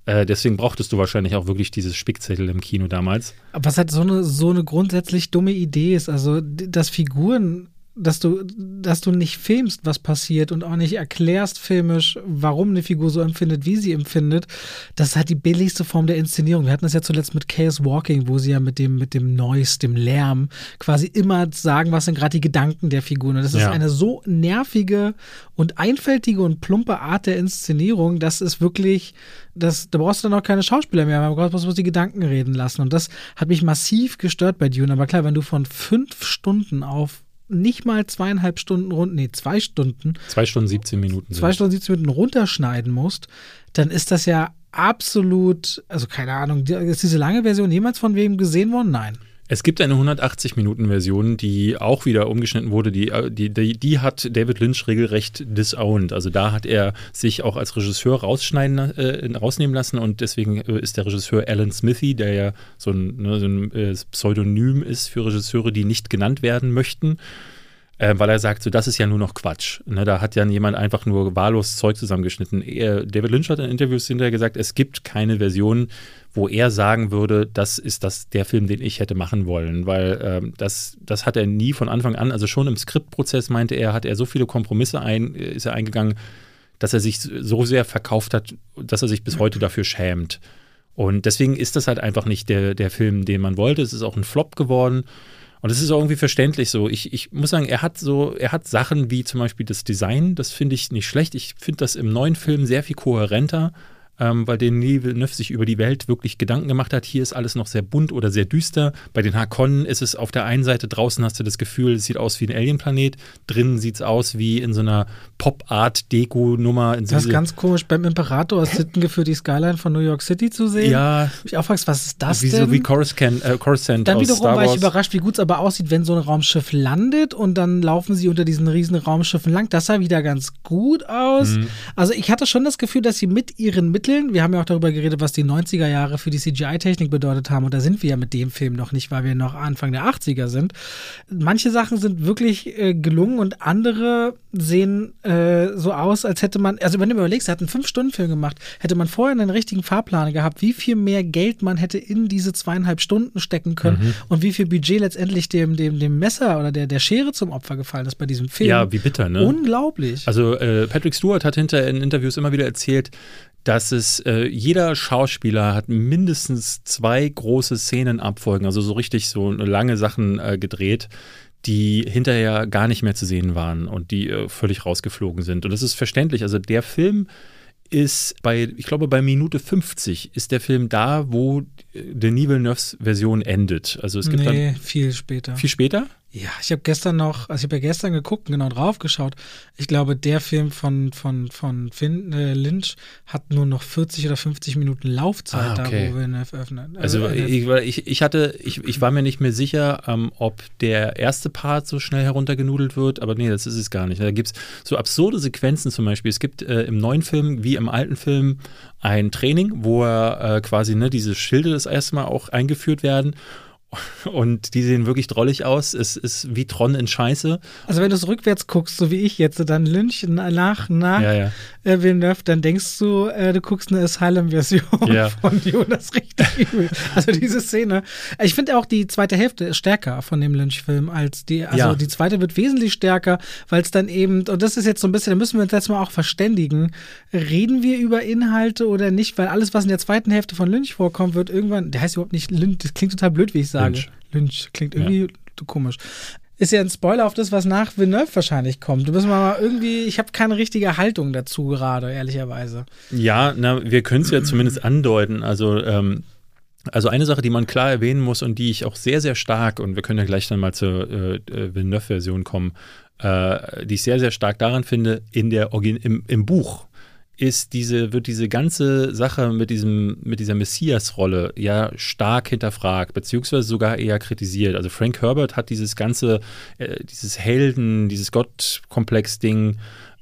Äh, deswegen brauchtest du wahrscheinlich auch wirklich dieses Spickzettel im Kino damals. Was halt so eine, so eine grundsätzlich dumme Idee ist, also dass Figuren dass du, dass du nicht filmst, was passiert und auch nicht erklärst filmisch, warum eine Figur so empfindet, wie sie empfindet, das ist halt die billigste Form der Inszenierung. Wir hatten das ja zuletzt mit Chaos Walking, wo sie ja mit dem, mit dem Noise, dem Lärm quasi immer sagen, was sind gerade die Gedanken der Figuren. Und das ja. ist eine so nervige und einfältige und plumpe Art der Inszenierung, das ist wirklich, das, da brauchst du dann auch keine Schauspieler mehr, man braucht bloß die Gedanken reden lassen. Und das hat mich massiv gestört bei Dune. Aber klar, wenn du von fünf Stunden auf nicht mal zweieinhalb Stunden rund, nee, zwei Stunden. Zwei Stunden 17 Minuten. Zwei Stunden 17 Minuten runterschneiden musst, dann ist das ja absolut, also keine Ahnung, ist diese lange Version jemals von wem gesehen worden? Nein. Es gibt eine 180-Minuten-Version, die auch wieder umgeschnitten wurde. Die, die, die, die, hat David Lynch regelrecht disowned. Also da hat er sich auch als Regisseur rausschneiden, äh, rausnehmen lassen und deswegen äh, ist der Regisseur Alan Smithy, der ja so ein, ne, so ein äh, Pseudonym ist für Regisseure, die nicht genannt werden möchten, äh, weil er sagt, so das ist ja nur noch Quatsch. Ne, da hat ja jemand einfach nur wahllos Zeug zusammengeschnitten. Er, David Lynch hat in Interviews hinterher gesagt, es gibt keine Version, wo er sagen würde, das ist das der Film, den ich hätte machen wollen, weil ähm, das, das hat er nie von Anfang an, also schon im Skriptprozess meinte er, hat er so viele Kompromisse ein, ist er eingegangen, dass er sich so sehr verkauft hat, dass er sich bis heute dafür schämt. Und deswegen ist das halt einfach nicht der, der Film, den man wollte. Es ist auch ein Flop geworden. Und es ist auch irgendwie verständlich so. Ich, ich muss sagen, er hat so, er hat Sachen wie zum Beispiel das Design, das finde ich nicht schlecht. Ich finde das im neuen Film sehr viel kohärenter ähm, weil Denis Villeneuve sich über die Welt wirklich Gedanken gemacht hat. Hier ist alles noch sehr bunt oder sehr düster. Bei den Hakonnen ist es auf der einen Seite draußen hast du das Gefühl, es sieht aus wie ein Alienplanet. Drinnen sieht es aus wie in so einer Pop-Art-Deko-Nummer. Das ist ganz komisch. Beim Imperator ist Sitten für die Skyline von New York City zu sehen. Ja. Ich auch fragst, was ist das wie denn? So wie Coruscant, äh, Coruscant Dann wiederum war ich überrascht, wie gut es aber aussieht, wenn so ein Raumschiff landet und dann laufen sie unter diesen riesen Raumschiffen lang. Das sah wieder ganz gut aus. Mhm. Also ich hatte schon das Gefühl, dass sie mit ihren Mitteln, wir haben ja auch darüber geredet, was die 90er Jahre für die CGI-Technik bedeutet haben. Und da sind wir ja mit dem Film noch nicht, weil wir noch Anfang der 80er sind. Manche Sachen sind wirklich äh, gelungen und andere sehen äh, so aus, als hätte man, also wenn du überlegst, er hat einen Fünf-Stunden-Film gemacht, hätte man vorher einen richtigen Fahrplan gehabt, wie viel mehr Geld man hätte in diese zweieinhalb Stunden stecken können mhm. und wie viel Budget letztendlich dem, dem, dem Messer oder der, der Schere zum Opfer gefallen ist bei diesem Film. Ja, wie bitter, ne? Unglaublich. Also äh, Patrick Stewart hat hinter in Interviews immer wieder erzählt, dass es äh, jeder Schauspieler hat mindestens zwei große Szenenabfolgen, abfolgen, also so richtig so lange Sachen äh, gedreht, die hinterher gar nicht mehr zu sehen waren und die äh, völlig rausgeflogen sind. Und das ist verständlich. Also der Film ist bei, ich glaube, bei Minute 50 ist der Film da, wo Denis Villeneuves Version endet. Also es gibt nee, dann. viel später. Viel später? Ja, ich habe gestern noch, also ich habe ja gestern geguckt, genau drauf geschaut. Ich glaube, der Film von, von, von Finn, äh, Lynch hat nur noch 40 oder 50 Minuten Laufzeit ah, okay. da, wo wir ihn öffnen. Also, also äh, ich, ich, hatte, ich, ich war mir nicht mehr sicher, ähm, ob der erste Part so schnell heruntergenudelt wird, aber nee, das ist es gar nicht. Da gibt es so absurde Sequenzen zum Beispiel. Es gibt äh, im neuen Film wie im alten Film ein Training, wo er äh, quasi ne, diese Schilde das erste Mal auch eingeführt werden. Und die sehen wirklich drollig aus. Es ist wie Tron in Scheiße. Also wenn du es rückwärts guckst, so wie ich jetzt, dann Lynch nach, nach ja, ja. Äh, Villeneuve, dann denkst du, äh, du guckst eine Asylum-Version Ja. von ist richtig übel. Also diese Szene. Ich finde auch die zweite Hälfte ist stärker von dem Lynch-Film als die, also Ja. die zweite wird wesentlich stärker, weil es dann eben, und das ist jetzt so ein bisschen, da müssen wir uns jetzt mal auch verständigen, reden wir über Inhalte oder nicht, weil alles, was in der zweiten Hälfte von Lynch vorkommt, wird irgendwann, der heißt überhaupt nicht Lynch, das klingt total blöd, wie ich sage. Lynch. Lynch, klingt irgendwie komisch. Ist ja ein Spoiler auf das, was nach Villeneuve wahrscheinlich kommt. Du bist mal irgendwie, ich habe keine richtige Haltung dazu gerade, ehrlicherweise. Ja, na, wir können es ja zumindest andeuten. Also, ähm, also eine Sache, die man klar erwähnen muss und die ich auch sehr, sehr stark, und wir können ja gleich dann mal zur äh, äh, Villeneuve-Version kommen, äh, die ich sehr, sehr stark daran finde, in der Origin im, im Buch ist diese, wird diese ganze Sache mit diesem, mit dieser Messias-Rolle ja stark hinterfragt, beziehungsweise sogar eher kritisiert. Also Frank Herbert hat dieses ganze, äh, dieses Helden, dieses Gottkomplex-Ding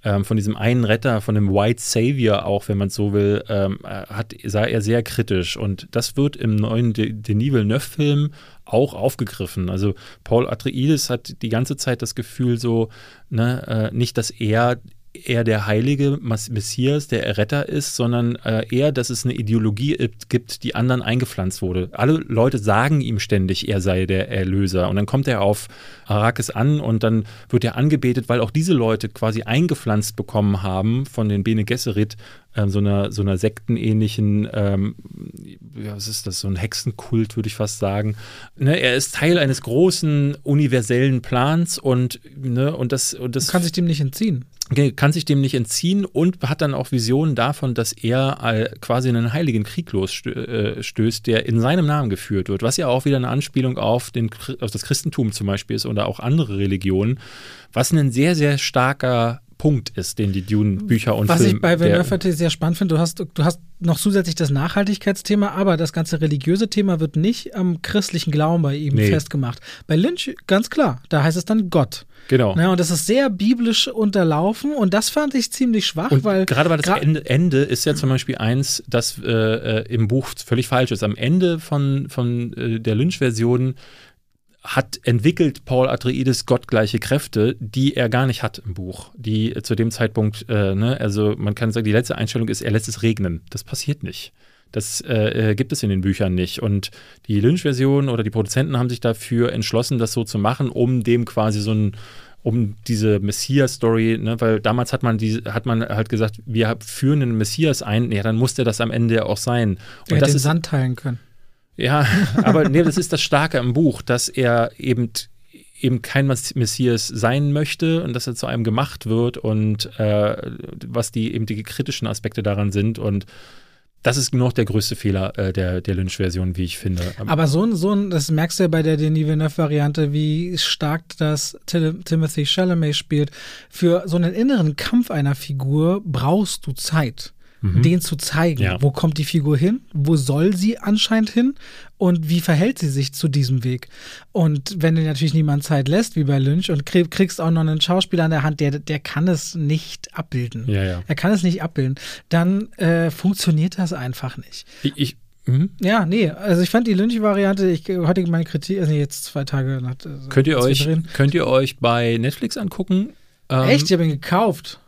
ähm, von diesem einen Retter, von dem White Savior auch, wenn man so will, ähm, äh, hat, sah er sehr kritisch. Und das wird im neuen De- Denis Villeneuve-Film auch aufgegriffen. Also Paul Atreides hat die ganze Zeit das Gefühl so, ne, äh, nicht, dass er er der heilige Messias, der Erretter ist, sondern äh, eher, dass es eine Ideologie gibt- die anderen eingepflanzt wurde. Alle Leute sagen ihm ständig, er sei der Erlöser. Und dann kommt er auf Arrakis an und dann wird er angebetet, weil auch diese Leute quasi eingepflanzt bekommen haben von den Bene Gesserit, ähm, so einer, so einer sektenähnlichen, ähm, ja, was ist das, so ein Hexenkult, würde ich fast sagen. Ne, er ist Teil eines großen universellen Plans und, ne, und das, und das Kann sich dem nicht entziehen. Kann sich dem nicht entziehen und hat dann auch Visionen davon, dass er äh, quasi einen heiligen Krieg losstößt, der in seinem Namen geführt wird, was ja auch wieder eine Anspielung auf, den, auf das Christentum zum Beispiel ist oder auch andere Religionen, was ein sehr, sehr starker Punkt ist, den die Dune-Bücher und Was Film, ich bei Villeneuve sehr spannend finde, du hast, du hast noch zusätzlich das Nachhaltigkeitsthema, aber das ganze religiöse Thema wird nicht am christlichen Glauben bei ihm Nee. festgemacht. Bei Lynch ganz klar, da heißt es dann Gott. Genau. Ja, und das ist sehr biblisch unterlaufen und das fand ich ziemlich schwach, Und weil gerade weil das gra- Ende, Ende ist ja zum Beispiel eins, das äh, äh, im Buch völlig falsch ist. Am Ende von, von äh, der Lynch-Version hat entwickelt Paul Atreides gottgleiche Kräfte, die er gar nicht hat im Buch. Die zu dem Zeitpunkt, äh, ne, also man kann sagen, die letzte Einstellung ist, er lässt es regnen. Das passiert nicht. Das äh, äh, gibt es in den Büchern nicht. Und die Lynch-Version oder die Produzenten haben sich dafür entschlossen, das so zu machen, um dem quasi so ein um diese Messias-Story, ne, weil damals hat man die, hat man halt gesagt, wir führen einen Messias ein, ja, dann muss der das am Ende ja auch sein. Und das den ist Sand teilen können. Ja, aber nee, das ist das Starke im Buch, dass er eben eben kein Mess- Messias sein möchte und dass er zu einem gemacht wird und äh, was die eben die kritischen Aspekte daran sind und das ist noch der größte Fehler äh, der, der Lynch-Version, wie ich finde. Aber so ein, so ein, das merkst du ja bei der Denis Villeneuve-Variante, wie stark das Tim Timothy Chalamet spielt. Für so einen inneren Kampf einer Figur brauchst du Zeit. Den zu zeigen. Ja. Wo kommt die Figur hin? Wo soll sie anscheinend hin? Und wie verhält sie sich zu diesem Weg? Und wenn du natürlich niemand Zeit lässt, wie bei Lynch, und krieg- kriegst auch noch einen Schauspieler an der Hand, der, der kann es nicht abbilden. Ja, ja. Er kann es nicht abbilden. Dann äh, funktioniert das einfach nicht. Ich, ich, mhm. Ja, nee, also ich fand die Lynch-Variante, ich heute meine Kritik, also jetzt zwei Tage nach. Also könnt ihr euch könnt ihr euch bei Netflix angucken? Ähm, Echt? Ich habe ihn gekauft.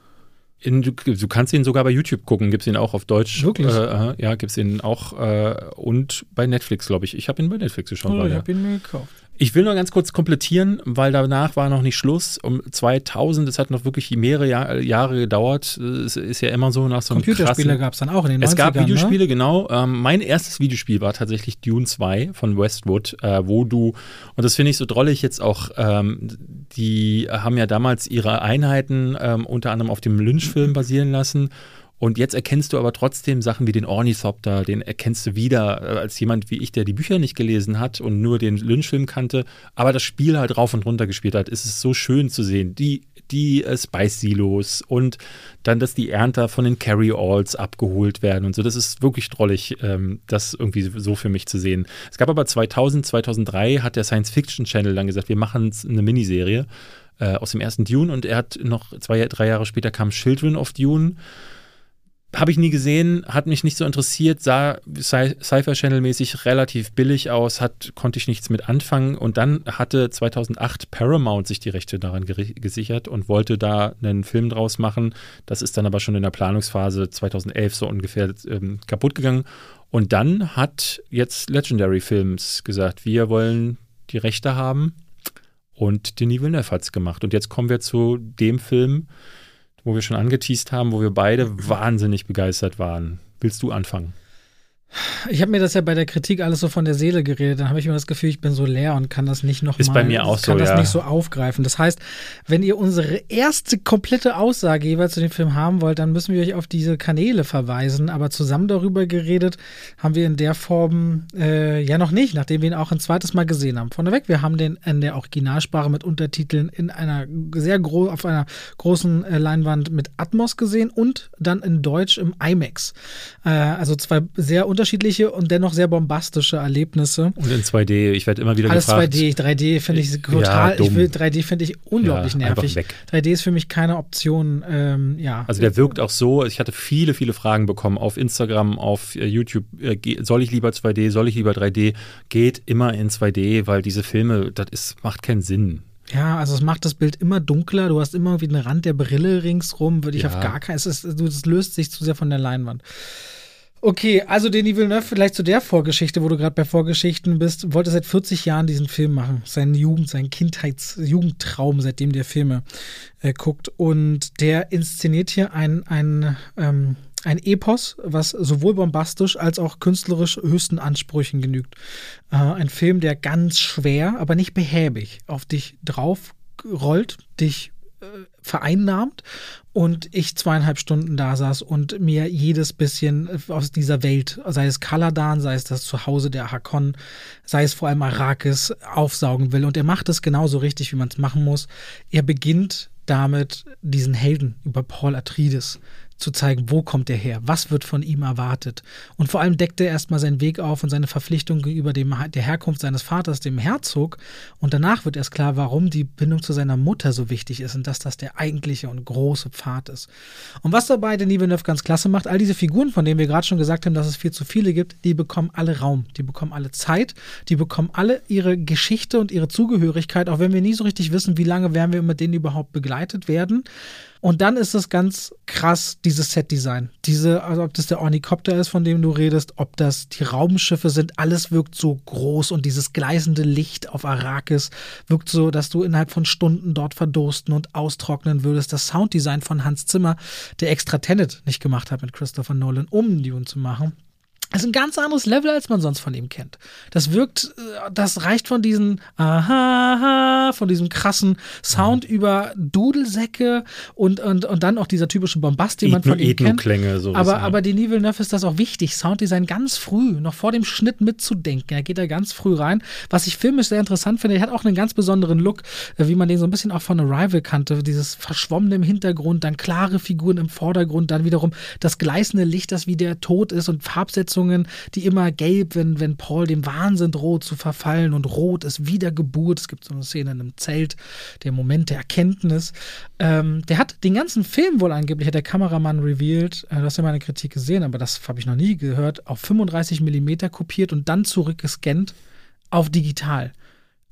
In, du, du kannst ihn sogar bei YouTube gucken, gibt's ihn auch auf Deutsch. Wirklich? Äh, ja, gibt's ihn auch äh, und bei Netflix, glaube ich. Ich habe ihn bei Netflix geschaut. Oh, ich habe ihn mir gekauft. Ich will noch ganz kurz komplettieren, weil danach war noch nicht Schluss. Um 2000, es hat noch wirklich mehrere Jahr, Jahre gedauert. Es ist ja immer so nach so einem Computerspiele gab es dann auch in den es 90ern. gab Videospiele, Ne? genau. Ähm, mein erstes Videospiel war tatsächlich Dune 2 von Westwood, äh, wo du, und das finde ich so drollig jetzt auch, ähm, die haben ja damals ihre Einheiten ähm, unter anderem auf dem Lynch-Film basieren lassen. Und jetzt erkennst du aber trotzdem Sachen wie den Ornithopter, den erkennst du wieder äh, als jemand wie ich, der die Bücher nicht gelesen hat und nur den Lynch-Film kannte, aber das Spiel halt rauf und runter gespielt hat. Es ist so schön zu sehen. Die, die äh, Spice-Silos und dann, dass die Ernter von den Carry-Alls abgeholt werden und so. Das ist wirklich drollig, ähm, das irgendwie so für mich zu sehen. Es gab aber 2000, 2003 hat der Science-Fiction-Channel dann gesagt, wir machen eine Miniserie äh, aus dem ersten Dune und er hat noch zwei, drei Jahre später kam Children of Dune habe ich nie gesehen, hat mich nicht so interessiert, sah Cypher Channel mäßig relativ billig aus, hat, konnte ich nichts mit anfangen und dann hatte 2008 Paramount sich die Rechte daran gesichert und wollte da einen Film draus machen. Das ist dann aber schon in der Planungsphase 2011 so ungefähr ähm, kaputt gegangen und dann hat jetzt Legendary Films gesagt, wir wollen die Rechte haben und Denis Villeneuve hat es gemacht und jetzt kommen wir zu dem Film, wo wir schon angeteased haben, wo wir beide wahnsinnig begeistert waren. Willst du anfangen? Ich habe mir das ja bei der Kritik alles so von der Seele geredet. Dann habe ich immer das Gefühl, ich bin so leer und kann das nicht noch Ist bei mir auch kann so, das ja. nicht so aufgreifen. Das heißt, wenn ihr unsere erste komplette Aussage jeweils zu dem Film haben wollt, dann müssen wir euch auf diese Kanäle verweisen. Aber zusammen darüber geredet haben wir in der Form äh, ja noch nicht, nachdem wir ihn auch ein zweites Mal gesehen haben. Vorneweg, wir haben den in der Originalsprache mit Untertiteln in einer sehr gro auf einer großen äh, Leinwand mit Atmos gesehen und dann in Deutsch im IMAX. Äh, also zwei sehr unterschiedliche unterschiedliche und dennoch sehr bombastische Erlebnisse. Und in 2D, ich werde immer wieder Alles gefragt. 2D, 3D finde ich total, dumm. ich will, 3D finde ich unglaublich Ja, nervig. weg. 3D ist für mich keine Option, ähm, ja. Also der wirkt auch so, ich hatte viele, viele Fragen bekommen auf Instagram, auf äh, YouTube, äh, soll ich lieber 2D, soll ich lieber 3D? Geht immer in 2D, weil diese Filme, das ist, macht keinen Sinn. Ja, also es macht das Bild immer dunkler. Du hast immer irgendwie einen Rand der Brille ringsrum. Würde ich Ja. auf gar keinen. Es ist, das löst sich zu sehr von der Leinwand. Okay, also Denis Villeneuve, vielleicht zu der Vorgeschichte, wo du gerade bei Vorgeschichten bist, wollte seit 40 Jahren diesen Film machen. Seinen Jugend, seinen Kindheits-Jugendtraum, seitdem der Filme äh, guckt. Und der inszeniert hier ein, ein, ähm, ein Epos, was sowohl bombastisch als auch künstlerisch höchsten Ansprüchen genügt. Äh, ein Film, der ganz schwer, aber nicht behäbig auf dich drauf rollt, dich äh, vereinnahmt und ich zweieinhalb Stunden da saß und mir jedes bisschen aus dieser Welt, sei es Kaladan, sei es das Zuhause der Hakon, sei es vor allem Arrakis, aufsaugen will. Und er macht es genauso richtig, wie man es machen muss. Er beginnt damit, diesen Helden über Paul Atreides zu zeigen, wo kommt er her, was wird von ihm erwartet. Und vor allem deckt er erstmal seinen Weg auf und seine Verpflichtung gegenüber dem, der Herkunft seines Vaters, dem Herzog. Und danach wird erst klar, warum die Bindung zu seiner Mutter so wichtig ist und dass das der eigentliche und große Pfad ist. Und was dabei Denis Villeneuve ganz klasse macht, all diese Figuren, von denen wir gerade schon gesagt haben, dass es viel zu viele gibt, die bekommen alle Raum, die bekommen alle Zeit, die bekommen alle ihre Geschichte und ihre Zugehörigkeit, auch wenn wir nie so richtig wissen, wie lange werden wir mit denen überhaupt begleitet werden. Und dann ist es ganz krass, dieses Set-Design. Diese, also ob das der Ornikopter ist, von dem du redest, ob das die Raumschiffe sind, alles wirkt so groß und dieses gleißende Licht auf Arrakis wirkt so, dass du innerhalb von Stunden dort verdursten und austrocknen würdest. Das Sounddesign von Hans Zimmer, der extra Tenet nicht gemacht hat mit Christopher Nolan, um Dune zu machen. Das ist ein ganz anderes Level, als man sonst von ihm kennt. Das wirkt, äh, das reicht von diesen Aha, von diesem krassen Sound über Dudelsäcke und, und, und dann auch dieser typische Bombast, den man Ethno- von ihm kennt. Sowas, aber, ja. aber Denis Villeneuve ist das auch wichtig, Sounddesign ganz früh, noch vor dem Schnitt mitzudenken. Er geht da ganz früh rein. Was ich filmisch sehr interessant finde, er hat auch einen ganz besonderen Look, äh, wie man den so ein bisschen auch von Arrival kannte. Dieses Verschwommene im Hintergrund, dann klare Figuren im Vordergrund, dann wiederum das gleißende Licht, das wie der Tod ist und Farbsetzungen, die immer gelb, wenn, wenn Paul dem Wahnsinn droht zu verfallen und rot ist Wiedergeburt. Es gibt so eine Szene in einem Zelt, der Moment der Erkenntnis. Ähm, der hat den ganzen Film wohl angeblich, hat der Kameramann revealed, äh, du hast ja meine Kritik gesehen, aber das habe ich noch nie gehört, auf 35 Millimeter kopiert und dann zurückgescannt auf digital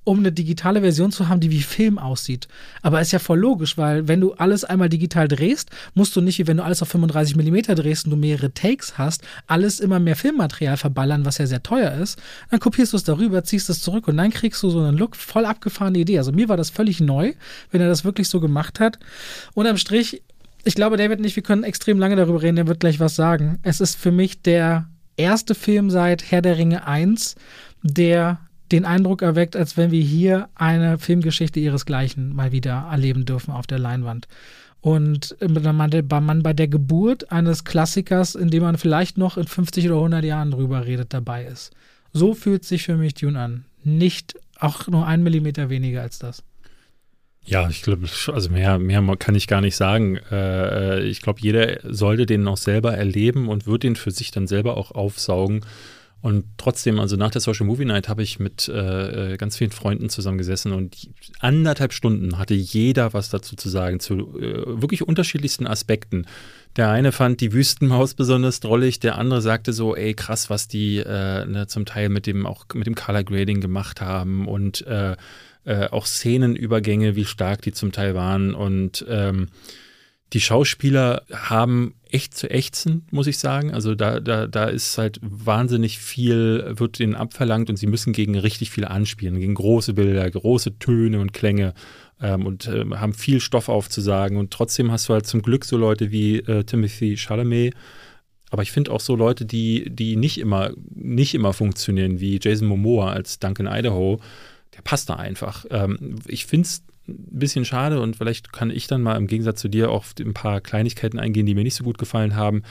um eine digitale Version zu haben, die wie Film aussieht. Aber ist ja voll logisch, weil wenn du alles einmal digital drehst, musst du nicht, wie wenn du alles auf 35 mm drehst und du mehrere Takes hast, alles immer mehr Filmmaterial verballern, was ja sehr teuer ist. Dann kopierst du es darüber, ziehst es zurück und dann kriegst du so einen Look, voll abgefahrene Idee. Also mir war das völlig neu, wenn er das wirklich so gemacht hat. Unterm Strich, ich glaube, David und ich, wir können extrem lange darüber reden, der wird gleich was sagen. Es ist für mich der erste Film seit Herr der Ringe 1, der den Eindruck erweckt, als wenn wir hier eine Filmgeschichte ihresgleichen mal wieder erleben dürfen auf der Leinwand. Und man bei der Geburt eines Klassikers, in dem man vielleicht noch in 50 oder 100 Jahren drüber redet, dabei ist. So fühlt sich für mich Dune an. Nicht auch nur ein Millimeter weniger als das. Ja, ich glaube, also mehr, mehr kann ich gar nicht sagen. Äh, ich glaube, jeder sollte den noch selber erleben und wird den für sich dann selber auch aufsaugen. Und trotzdem, also nach der Social Movie Night habe ich mit äh, äh ganz vielen Freunden zusammengesessen und anderthalb Stunden hatte jeder was dazu zu sagen, zu äh, wirklich unterschiedlichsten Aspekten. Der eine fand die Wüstenmaus besonders drollig, der andere sagte so, ey krass, was die äh, ne, zum Teil mit dem auch mit dem Color Grading gemacht haben und äh, äh, auch Szenenübergänge, wie stark die zum Teil waren und ähm, die Schauspieler haben echt zu ächzen, muss ich sagen. Also da, da, da ist halt wahnsinnig viel, wird ihnen abverlangt und sie müssen gegen richtig viel anspielen, gegen große Bilder, große Töne und Klänge ähm, und äh, haben viel Stoff aufzusagen. Und trotzdem hast du halt zum Glück so Leute wie äh, Timothy Chalamet, aber ich finde auch so Leute, die, die nicht immer, nicht immer funktionieren, wie Jason Momoa als Duncan Idaho, der passt da einfach. Ähm, ich finde es ein bisschen schade und vielleicht kann ich dann mal im Gegensatz zu dir auf ein paar Kleinigkeiten eingehen, die mir nicht so gut gefallen haben.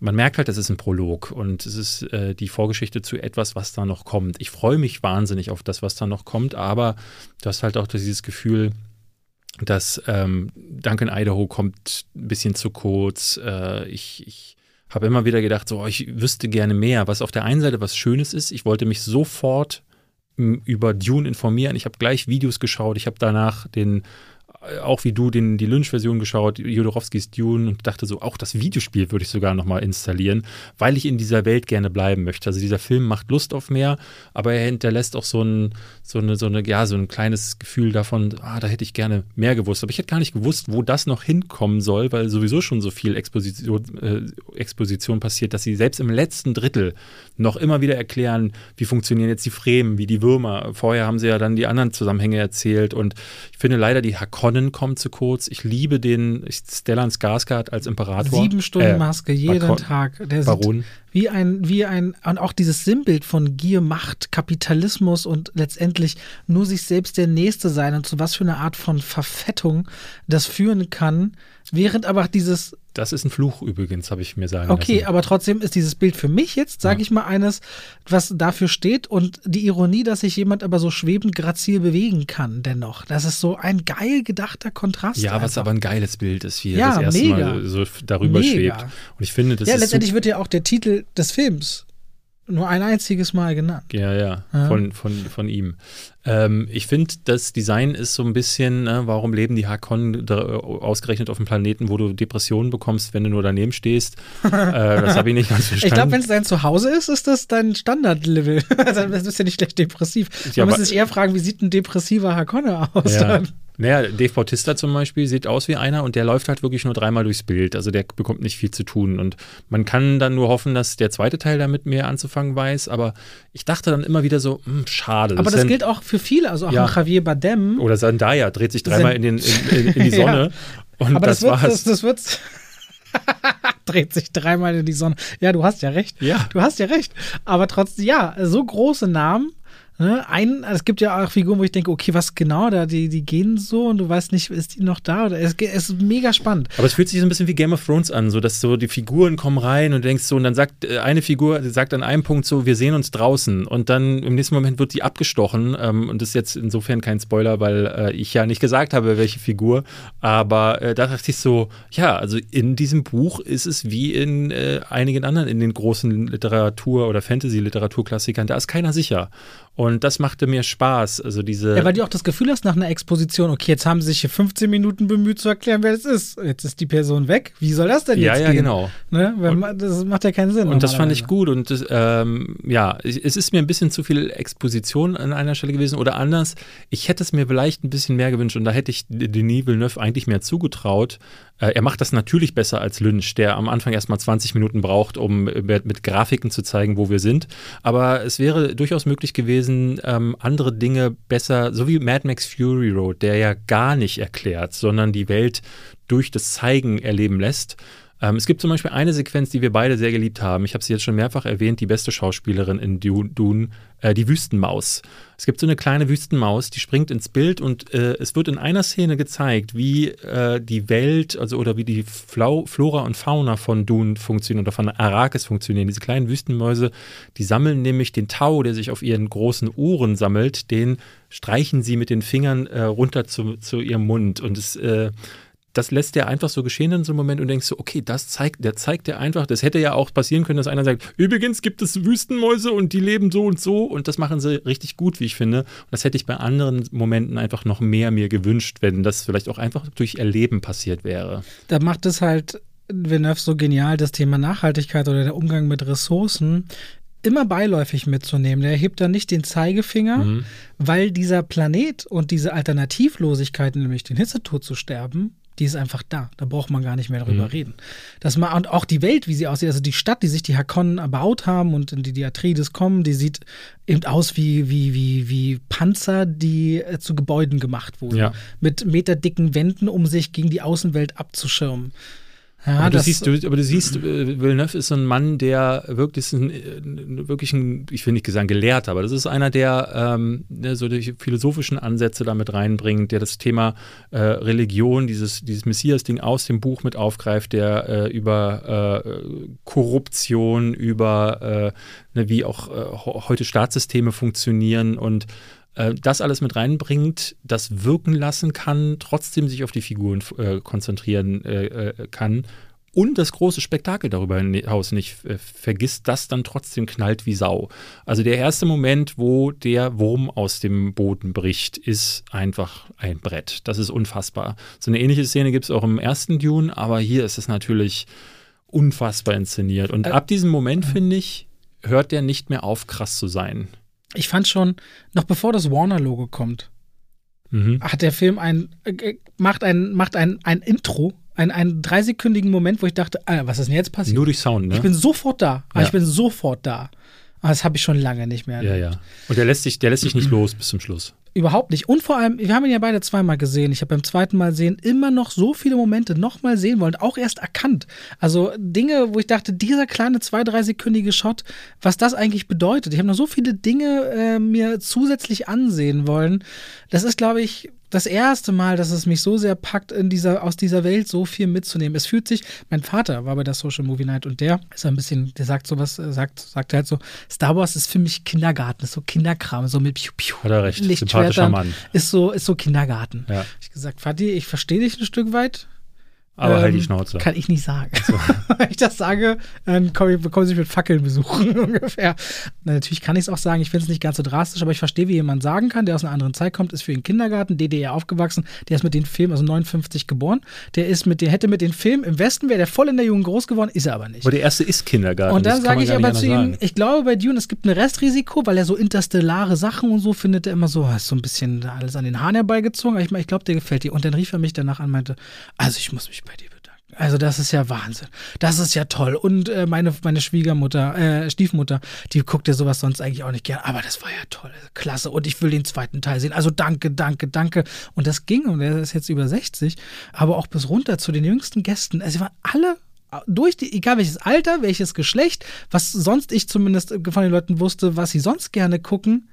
Man merkt halt, das ist ein Prolog und es ist äh, die Vorgeschichte zu etwas, was da noch kommt. Ich freue mich wahnsinnig auf das, was da noch kommt, aber du hast halt auch dieses Gefühl, dass ähm, Duncan Idaho kommt ein bisschen zu kurz. Äh, ich, ich habe immer wieder gedacht, so, ich wüsste gerne mehr, was auf der einen Seite was Schönes ist. Ich wollte mich sofort über Dune informieren. Ich habe gleich Videos geschaut. Ich habe danach den auch wie du den, die Lynch-Version geschaut, Jodorowskis Dune und dachte so, auch das Videospiel würde ich sogar nochmal installieren, weil ich in dieser Welt gerne bleiben möchte. Also dieser Film macht Lust auf mehr, aber er hinterlässt auch so ein, so eine, so eine, ja, so ein kleines Gefühl davon, ah, da hätte ich gerne mehr gewusst. Aber ich hätte gar nicht gewusst, wo das noch hinkommen soll, weil sowieso schon so viel Exposition, äh, Exposition passiert, dass sie selbst im letzten Drittel noch immer wieder erklären, wie funktionieren jetzt die Fremen, wie die Würmer. Vorher haben sie ja dann die anderen Zusammenhänge erzählt und ich finde leider die Hakon Conan kommt zu kurz. Ich liebe den Stellan Skarsgård als Imperator. Sieben Stunden äh, Maske jeden Bakon Tag. Der Baron. wie ein, wie ein, und auch dieses Sinnbild von Gier, Macht, Kapitalismus und letztendlich nur sich selbst der Nächste sein und zu was für eine Art von Verfettung das führen kann, während aber dieses das ist ein Fluch übrigens, habe ich mir sagen okay, lassen. aber trotzdem ist dieses Bild für mich jetzt, sage ja. ich mal, eines, was dafür steht und die Ironie, dass sich jemand aber so schwebend grazil bewegen kann dennoch. Das ist so ein geil gedachter Kontrast. Ja, einfach. was aber ein geiles Bild ist, wie er ja, das erste mega. Mal so darüber mega. schwebt. Und ich finde, das Ja, letztendlich wird ja auch der Titel des Films nur ein einziges Mal genannt. Ja, ja, ja. Von, von, von ihm. Ähm, ich finde, das Design ist so ein bisschen, äh, warum leben die Hakon ausgerechnet auf einem Planeten, wo du Depressionen bekommst, wenn du nur daneben stehst. äh, das habe ich nicht ganz verstanden. Ich glaube, wenn es dein Zuhause ist, ist das dein Standardlevel. Dann bist du ja nicht schlecht depressiv. Ja, Man muss sich eher fragen, wie sieht ein depressiver Hakonne aus? Ja. Dann? Naja, Dave Bautista zum Beispiel sieht aus wie einer und der läuft halt wirklich nur dreimal durchs Bild. Also der bekommt nicht viel zu tun. Und man kann dann nur hoffen, dass der zweite Teil damit mehr anzufangen weiß. Aber ich dachte dann immer wieder so, mh, hm, schade. Aber das, das gilt auch für viele, also auch ja. Javier Bardem. Oder Zendaya dreht sich dreimal in, den, in, in, in die Sonne. ja. Und Aber das, das war's. Das, das wird's. dreht sich dreimal in die Sonne. Ja, du hast ja recht. Ja. Du hast ja recht. Aber trotzdem, ja, so große Namen Ne? Ein, es gibt ja auch Figuren, wo ich denke, okay, was genau, da die, die gehen so und du weißt nicht, ist die noch da oder es, es ist mega spannend. Aber es fühlt sich so ein bisschen wie Game of Thrones an, so dass so die Figuren kommen rein und du denkst so und dann sagt äh, eine Figur sagt an einem Punkt so, wir sehen uns draußen und dann im nächsten Moment wird die abgestochen ähm, und das ist jetzt insofern kein Spoiler, weil äh, ich ja nicht gesagt habe, welche Figur, aber äh, da dachte ich so, ja, also in diesem Buch ist es wie in äh, einigen anderen in den großen Literatur- oder Fantasy-Literaturklassikern, da ist keiner sicher. Und das machte mir Spaß. Also diese. Ja, weil du auch das Gefühl hast nach einer Exposition, okay, jetzt haben sie sich hier 15 Minuten bemüht zu erklären, wer das ist. Jetzt ist die Person weg. Wie soll das denn jetzt ja, ja, gehen? genau. Ne? Man, das macht ja keinen Sinn. Und das fand ich gut. Und das, ähm, ja, es ist mir ein bisschen zu viel Exposition an einer Stelle gewesen. Oder anders, ich hätte es mir vielleicht ein bisschen mehr gewünscht. Und da hätte ich Denis Villeneuve eigentlich mehr zugetraut. Äh, er macht das natürlich besser als Lynch, der am Anfang erst mal 20 Minuten braucht, um mit, mit Grafiken zu zeigen, wo wir sind. Aber es wäre durchaus möglich gewesen, ähm, andere Dinge besser, so wie Mad Max Fury Road, der ja gar nicht erklärt, sondern die Welt durch das Zeigen erleben lässt. Ähm, es gibt zum Beispiel eine Sequenz, die wir beide sehr geliebt haben. Ich habe sie jetzt schon mehrfach erwähnt, die beste Schauspielerin in Dune, äh, die Wüstenmaus. Es gibt so eine kleine Wüstenmaus, die springt ins Bild und äh, es wird in einer Szene gezeigt, wie äh, die Welt, also oder wie die Flau Flora und Fauna von Dune funktionieren oder von Arrakis funktionieren. Diese kleinen Wüstenmäuse, die sammeln nämlich den Tau, der sich auf ihren großen Ohren sammelt, den streichen sie mit den Fingern äh, runter zu, zu ihrem Mund und es äh, das lässt der einfach so geschehen in so einem Moment und denkst so, okay, das zeigt, der zeigt der einfach, das hätte ja auch passieren können, dass einer sagt, übrigens gibt es Wüstenmäuse und die leben so und so und das machen sie richtig gut, wie ich finde. Und das hätte ich bei anderen Momenten einfach noch mehr mir gewünscht, wenn das vielleicht auch einfach durch Erleben passiert wäre. Da macht es halt Villeneuve so genial, das Thema Nachhaltigkeit oder der Umgang mit Ressourcen immer beiläufig mitzunehmen. Der hebt da nicht den Zeigefinger, mhm. weil dieser Planet und diese Alternativlosigkeit, nämlich den Hitzetod zu sterben, die ist einfach da. Da braucht man gar nicht mehr darüber mhm. reden. Das mal, und auch die Welt, wie sie aussieht, also die Stadt, die sich die Hakonnen erbaut haben und in die die Atreides kommen, die sieht eben aus wie, wie, wie, wie Panzer, die äh, zu Gebäuden gemacht wurden. Ja. Mit meterdicken Wänden, um sich gegen die Außenwelt abzuschirmen. Ja, aber, du siehst, du, aber du siehst, äh, Villeneuve ist so ein Mann, der wirklich ein, äh, wirklich ein, ich will nicht sagen Gelehrter, aber das ist einer, der ähm, ne, so die philosophischen Ansätze damit reinbringt, der das Thema äh, Religion, dieses, dieses Messias-Ding aus dem Buch mit aufgreift, der äh, über äh, Korruption, über äh, ne, wie auch heute Staatssysteme funktionieren und äh, das alles mit reinbringt, das wirken lassen kann, trotzdem sich auf die Figuren äh, konzentrieren äh, äh, kann und das große Spektakel darüber hinaus nicht äh, vergisst, das dann trotzdem knallt wie Sau. Also der erste Moment, wo der Wurm aus dem Boden bricht, ist einfach ein Brett. Das ist unfassbar. So eine ähnliche Szene gibt es auch im ersten Dune, aber hier ist es natürlich unfassbar inszeniert. Und ab diesem Moment, finde ich, hört der nicht mehr auf, krass zu sein ich fand schon, noch bevor das Warner-Logo kommt, mhm. hat der Film ein, äh, macht ein, macht ein, ein Intro, einen, einen dreisekündigen Moment, wo ich dachte, ah, was ist denn jetzt passiert? Nur durch Sound, ne? Ich bin sofort da. Ja. Ich bin sofort da. Aber das habe ich schon lange nicht mehr. Erlebt. Ja, ja. Und der lässt sich, der lässt sich nicht los bis zum Schluss. Überhaupt nicht. Und vor allem, wir haben ihn ja beide zweimal gesehen. Ich habe beim zweiten Mal sehen immer noch so viele Momente nochmal sehen wollen, auch erst erkannt. Also Dinge, wo ich dachte, dieser kleine zwei, drei sekündige Shot, was das eigentlich bedeutet. Ich habe noch so viele Dinge äh, mir zusätzlich ansehen wollen. Das ist, glaube ich, das erste Mal, dass es mich so sehr packt, in dieser, aus dieser Welt so viel mitzunehmen. Es fühlt sich, mein Vater war bei der Social Movie Night und der ist ein bisschen, der sagt sowas, äh, sagt, sagt halt so, Star Wars ist für mich Kindergarten, ist so Kinderkram, so mit Piu Piu. Hat er recht, sympathischer Mann. Ist so, ist so Kindergarten. Ja. Ich gesagt, Vati, ich verstehe dich ein Stück weit, aber ähm, halt die ähm, Schnauze. Kann ich nicht sagen. So. Wenn ich das sage, dann bekommen sie mich mit Fackeln besuchen ungefähr. Na, natürlich kann ich es auch sagen, ich finde es nicht ganz so drastisch, aber ich verstehe, wie jemand sagen kann, der aus einer anderen Zeit kommt, ist für den Kindergarten, DDR aufgewachsen, der ist mit den Filmen, also 59 geboren, der ist mit, der hätte mit den Filmen im Westen, wäre der voll in der Jugend groß geworden, ist er aber nicht. Aber der erste ist Kindergarten. Und dann sage ich aber zu ihm, ich glaube bei Dune, es gibt ein Restrisiko, weil er so interstellare Sachen und so findet er immer so, ist so ein bisschen alles an den Haaren herbeigezogen, aber ich, ich glaube, der gefällt dir. Und dann rief er mich danach an und meinte, also ich muss mich bei dir bedanken. Also das ist ja Wahnsinn. Das ist ja toll. Und äh, meine, meine Schwiegermutter, äh, Stiefmutter, die guckt ja sowas sonst eigentlich auch nicht gern. Aber das war ja toll. Klasse. Und ich will den zweiten Teil sehen. Also danke, danke, danke. Und das ging, und er ist jetzt über 60, aber auch bis runter zu den jüngsten Gästen. Also waren alle durch die, egal welches Alter, welches Geschlecht, was sonst ich zumindest von den Leuten wusste, was sie sonst gerne gucken,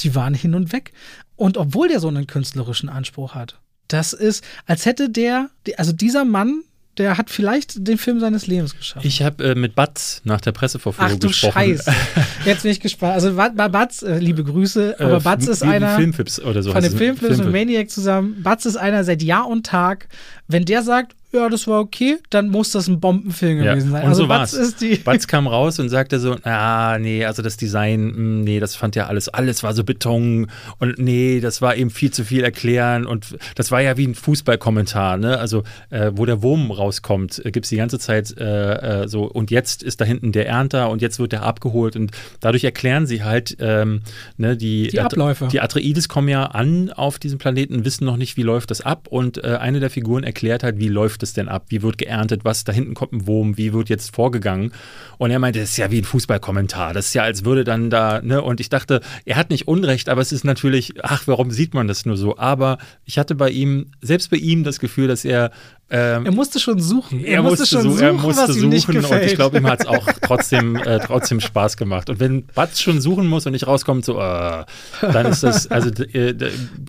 die waren hin und weg. Und obwohl der so einen künstlerischen Anspruch hat, das ist, als hätte der, also dieser Mann, der hat vielleicht den Film seines Lebens geschafft. Ich habe äh, mit Batz nach der Pressevorführung Ach du gesprochen. Scheiße. Jetzt bin ich gespannt. Also Batz, äh, liebe Grüße, aber äh, Batz ist einer Filmflips oder so von den Filmflips und Maniac zusammen. Batz ist einer seit Jahr und Tag. Wenn der sagt, ja, das war okay, dann muss das ein Bombenfilm ja. gewesen sein. Und also so Batz, ist die Batz kam raus und sagte so, ah, nee, also das Design, mh, hm, nee, das fand ja alles, alles war so Beton und nee, das war eben viel zu viel erklären und das war ja wie ein Fußballkommentar, ne? Also, äh, wo der Wurm rauskommt, äh, gibt es die ganze Zeit äh, äh, so und jetzt ist da hinten der Ernter und jetzt wird der abgeholt und dadurch erklären sie halt, ähm, ne, die, die Abläufe. Die Atreides kommen ja an auf diesem Planeten, wissen noch nicht, wie läuft das ab und äh, eine der Figuren erklärt halt, wie läuft es denn ab? Wie wird geerntet? Was? Da hinten kommt ein Wurm. Wie wird jetzt vorgegangen? Und er meinte, das ist ja wie ein Fußballkommentar. Das ist ja, als würde dann da, ne? Und ich dachte, er hat nicht Unrecht, aber es ist natürlich, ach, warum sieht man das nur so? Aber ich hatte bei ihm, selbst bei ihm das Gefühl, dass er ähm, er musste schon suchen. Er, er musste, musste, schon suchen, er musste was suchen ihm nicht gefällt. und ich glaube, ihm hat es auch trotzdem, äh, trotzdem Spaß gemacht. Und wenn Batz schon suchen muss und nicht rauskommt, so, äh, dann ist das, also äh,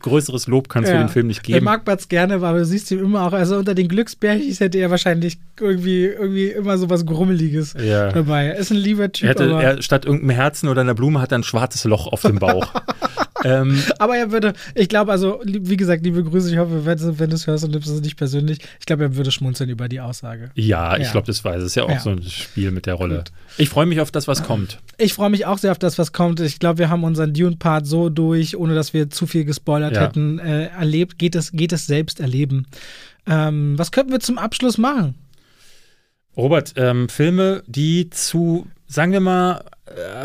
größeres Lob kann es ja. für den Film nicht geben. Er mag Batz gerne, aber du siehst ihn immer auch, also unter den Glücksbärchis hätte er wahrscheinlich irgendwie, irgendwie immer so was Grummeliges ja. dabei. Er ist ein lieber Typ. Er hätte, er, statt irgendeinem Herzen oder einer Blume hat er ein schwarzes Loch auf dem Bauch. ähm, Aber er würde, ich glaube, also, wie gesagt, liebe Grüße, ich hoffe, wenn, du- wenn du es hörst und nimmst es nicht persönlich, ich glaube, er würde schmunzeln über die Aussage. ja, ich Ja. glaube, das weiß. Es ist ja auch Ja. so ein Spiel mit der Rolle. Ich freue mich auf das, was kommt. Ich freue mich auch sehr auf das, was kommt. Ich glaube, wir haben unseren Dune-Part so durch, ohne dass wir zu viel gespoilert Ja. hätten, äh, erlebt. Geht es, geht es selbst erleben. Ähm, was könnten wir zum Abschluss machen? Robert, ähm, Filme, die zu, sagen wir mal,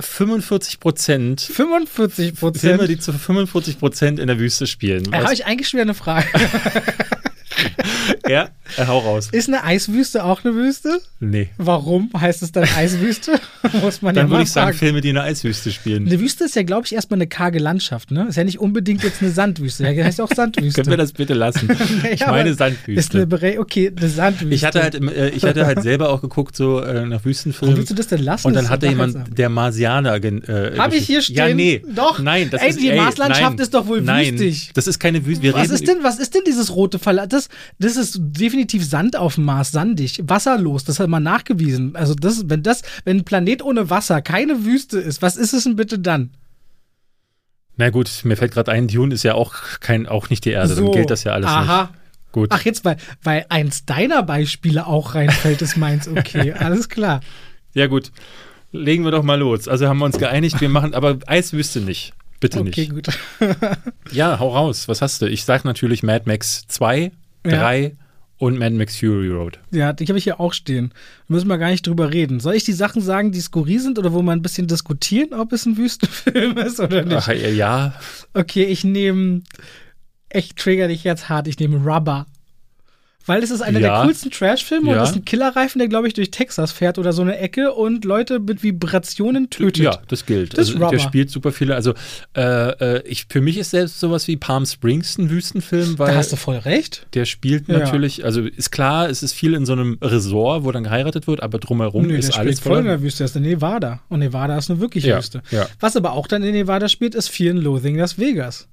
45 Prozent 45 Filme, Prozent. die zu 45 Prozent in der Wüste spielen. Da habe Was- ich eigentlich schon wieder eine Frage. ja, äh, hau raus. Ist eine Eiswüste auch eine Wüste? Nee. Warum heißt es dann Eiswüste? Muss man ja Dann mal würde ich sagen, fragen. Filme, die in der Eiswüste spielen. Eine Wüste ist ja, glaube ich, erstmal eine karge Landschaft, ne? Ist ja nicht unbedingt jetzt eine Sandwüste. Ja, heißt ja auch Sandwüste. Können wir das bitte lassen? Ich Ja, meine aber Ist eine Sandwüste. Bere okay, eine Sandwüste. Ich hatte halt, äh, ich hatte halt selber auch geguckt, so äh, nach Warum Wüstenfilmen. willst du das denn lassen? Und Das dann hatte jemand, der Marsianer. Äh, Habe ich hier stehen? Ja, nee. Doch. Nein, das Ey, ist die ey, Marslandschaft nein, ist doch wohl nein, wüstig. Das ist keine Wüste. Wir Was reden ist denn, was ist denn dieses rote Verlauf? Das, das ist definitiv Sand auf dem Mars, sandig, wasserlos. Das hat man nachgewiesen. Also das, wenn das, wenn ein Planet ohne Wasser keine Wüste ist, was ist es denn bitte dann? Na gut, mir fällt gerade ein, Dune ist ja auch kein, auch nicht die Erde. Dann gilt das ja alles Aha. nicht. Gut. Ach, jetzt, weil, weil eins deiner Beispiele auch reinfällt, ist meins. Okay, alles klar. Ja gut. Legen wir doch mal los. Also haben wir uns geeinigt, wir machen, aber Eiswüste nicht. Bitte Okay, nicht. gut. Ja, hau raus. Was hast du? Ich sag natürlich Mad Max 2, Ja. 3 und Mad Max Fury Road. Ja, die habe ich hier auch stehen. Da müssen wir gar nicht drüber reden. Soll ich die Sachen sagen, die skurril sind oder wo wir ein bisschen diskutieren, ob es ein Wüstenfilm ist oder nicht? Ach, ja, Okay, ich nehme. Ich trigger dich jetzt hart. Ich nehme Rubber. Weil es ist einer Ja. der coolsten Trash-Filme und Ja. das ist ein Killerreifen, der, glaube ich, durch Texas fährt oder so eine Ecke und Leute mit Vibrationen tötet. ja, das gilt. Das ist also, der spielt super viele. Also äh, äh, ich, für mich ist selbst sowas wie Palm Springs ein Wüstenfilm, weil Da hast du voll recht. der spielt Ja. natürlich, also ist klar, es ist viel in so einem Resort, wo dann geheiratet wird, aber drumherum Nö, ist der alles spielt voll in der Wüste. Das ist in Nevada. Und Nevada ist eine wirkliche Wüste. Was aber auch dann in Nevada spielt, ist Fear and Loathing Las Vegas.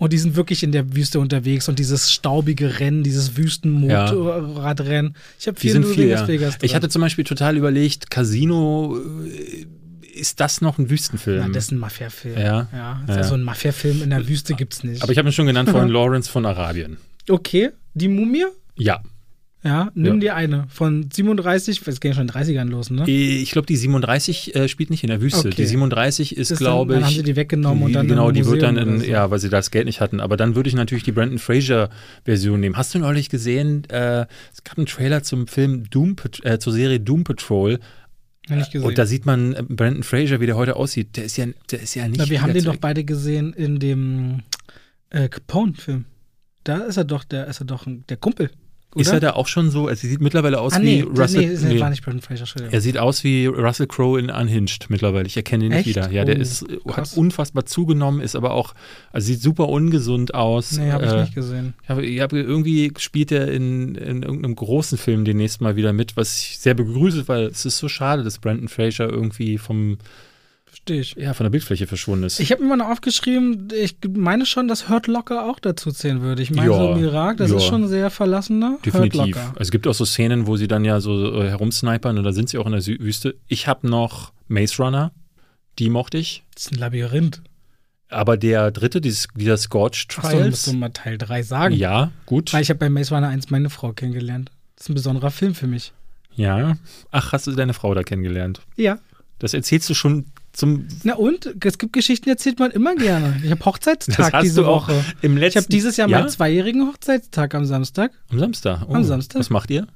Und die sind wirklich in der Wüste unterwegs und dieses staubige Rennen, dieses Wüstenmotorradrennen. Ich habe and Loathing viel, Las ja. Vegas drin. Ich hatte zum Beispiel total überlegt, Casino, äh, ist das noch ein Wüstenfilm? Na, das ist ein Mafia-Film. Ja. ja. Ja. Also ein Mafia-Film in der Wüste gibt's nicht. aber ich habe ihn schon genannt von Lawrence von Arabien. okay, die Mumie? Ja. Ja, nimm Ja. dir eine. Von 37, es ging schon in den 30ern los, ne? Ich glaube, die 37 äh, spielt nicht in der Wüste. Okay. Die 37 ist, dann- glaube dann ich. haben sie die weggenommen und dann Genau, die wird dann in, so. ja, weil sie das Geld nicht hatten. Aber dann würde ich natürlich die Brandon Fraser-Version nehmen. Hast du neulich gesehen? Äh, es gab einen Trailer zum Film Doom, äh, zur Serie Doom Patrol. Und da sieht man äh, Brandon Fraser, wie der heute aussieht. Der ist ja, der ist ja nicht. Na, wir haben den doch beide gesehen in dem äh, Capone-Film. Da ist er doch, der ist er doch der Kumpel. Oder? Ist er da auch schon so? Also, er sieht mittlerweile aus ah, wie nee, Russell. nee, nee, war nicht Brandon Fraser. Er sieht aus wie Russell Crowe in Unhinged mittlerweile. Ich erkenne ihn nicht Echt? wieder. Ja, der Oh, ist, äh, hat unfassbar zugenommen, ist aber auch, also sieht super ungesund aus. nee, habe ich Äh, nicht gesehen. Ich habe, ich habe irgendwie spielt er in, in irgendeinem großen Film demnächst mal wieder mit, was ich sehr begrüße, weil es ist so schade, dass Brandon Fraser irgendwie vom, Verstehe ich. ja, von der Bildfläche verschwunden ist. Ich habe mir mal noch aufgeschrieben, ich meine schon, dass Hurt Locker auch dazu zählen würde. Ich meine, Ja, so im Irak, das ja. ist schon sehr verlassener. Definitiv. Also es gibt auch so Szenen, wo sie dann ja so äh, herumsnipern und da sind sie auch in der Sü Wüste. Ich habe noch Maze Runner, die mochte ich. Das ist ein Labyrinth. Aber der dritte, dieses, dieser Scorch Achso, musst Trials, du mal Teil 3 sagen. ja, gut. Weil ich habe bei Maze Runner 1 meine Frau kennengelernt. Das ist ein besonderer Film für mich. Ja. Ach, hast du deine Frau da kennengelernt? Ja. Das erzählst du schon zum. Na und? Es gibt Geschichten, die erzählt man immer gerne. Ich habe Hochzeitstag diese Woche. im Ich letzten. habe dieses Jahr ja? meinen zweijährigen Hochzeitstag am Samstag. Am Samstag. Oh. Am Samstag. Was macht ihr?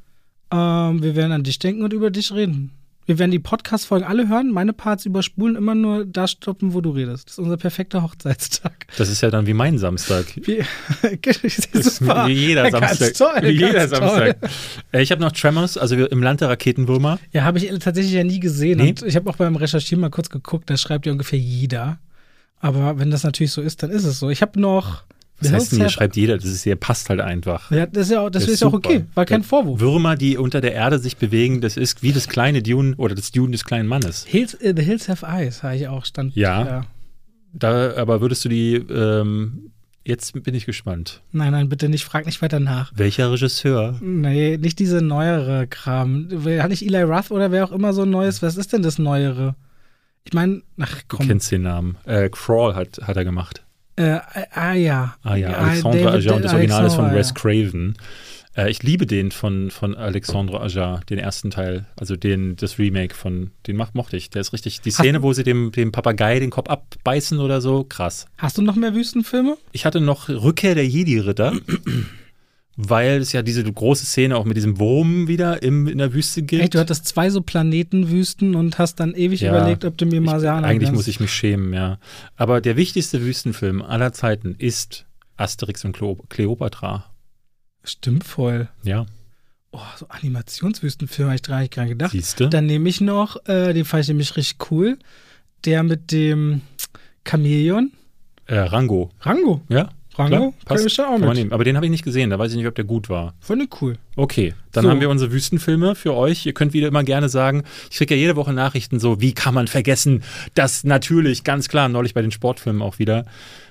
Ähm, wir werden an dich denken und über dich reden. Wir werden die Podcast-Folgen alle hören, meine Parts überspulen, immer nur da stoppen, wo du redest. Das ist unser perfekter Hochzeitstag. Das ist ja dann wie mein Samstag. Wie, super. Wie jeder Ganz Samstag. toll, wie jeder ganz Samstag. toll. Äh, Ich habe noch Tremors, also im Land der Raketenwürmer. Ja, habe ich tatsächlich ja nie gesehen. Nee? Und ich habe auch beim Recherchieren mal kurz geguckt, da schreibt ja ungefähr jeder. Aber wenn das natürlich so ist, dann ist es so. Ich habe noch. Was heißt denn, hier schreibt jeder? Das ist, der passt halt einfach. Ja, das ist ja auch, das Der ist ja auch okay. War kein Vorwurf. Würmer, die unter der Erde sich bewegen, das ist wie das kleine Dune oder das Dune des kleinen Mannes. Hills, äh, The Hills Have Eyes, habe ich auch stand. Ja. Da, aber würdest du die, ähm, jetzt bin ich gespannt. Nein, nein, bitte nicht, frag nicht weiter nach. Welcher Regisseur? Nee, nicht diese neuere Kram. Hat nicht Eli Roth oder wer auch immer so ein neues? Was ist denn das Neuere? Ich meine, ach Du komm. kennst den Namen. Äh, Crawl hat, hat er gemacht. Äh, ah ja. Ah ja, Ja, Alexandre David- Ajar und das Original ist von Alexandre, Wes ja. Craven. Äh, ich liebe den von, von Alexandre Ajar, den ersten Teil, also den, das Remake von, den mach, mochte ich. Der ist richtig, die Szene, wo sie dem, dem Papagei den Kopf abbeißen oder so, krass. Hast du noch mehr Wüstenfilme? Ich hatte noch Rückkehr der Jedi-Ritter, weil es ja diese große Szene auch mit diesem Wurm wieder im, in der Wüste gibt. Ey, du hattest zwei so Planetenwüsten und hast dann ewig Ja, überlegt, ob du mir Marsianer eigentlich nennst. muss ich mich schämen, ja. Aber der wichtigste Wüstenfilm aller Zeiten ist Asterix und Cleo Cleopatra. Stimmt voll. Ja, Oh, so Animationswüstenfilm habe ich gar nicht gedacht. siehst du? Dann nehme ich noch, äh, den fand ich nämlich richtig cool, der mit dem Chamäleon. Äh, Rango. Rango. Ja, Rango? Kann ich da auch mit. Aber den habe ich nicht gesehen, da weiß ich nicht, ob der gut war. Fand ich cool. Okay, dann So. haben wir unsere Wüstenfilme für euch. Ihr könnt wieder immer gerne sagen, ich kriege ja jede Woche Nachrichten so, wie kann man vergessen, das natürlich, ganz klar, neulich bei den Sportfilmen auch wieder.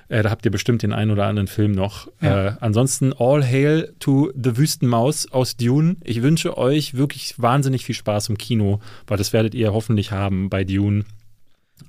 Äh, da habt ihr bestimmt den einen oder anderen Film noch. Ja. Äh, ansonsten All Hail to the Wüstenmaus aus Dune. Ich wünsche euch wirklich wahnsinnig viel Spaß im Kino, weil das werdet ihr hoffentlich haben bei Dune.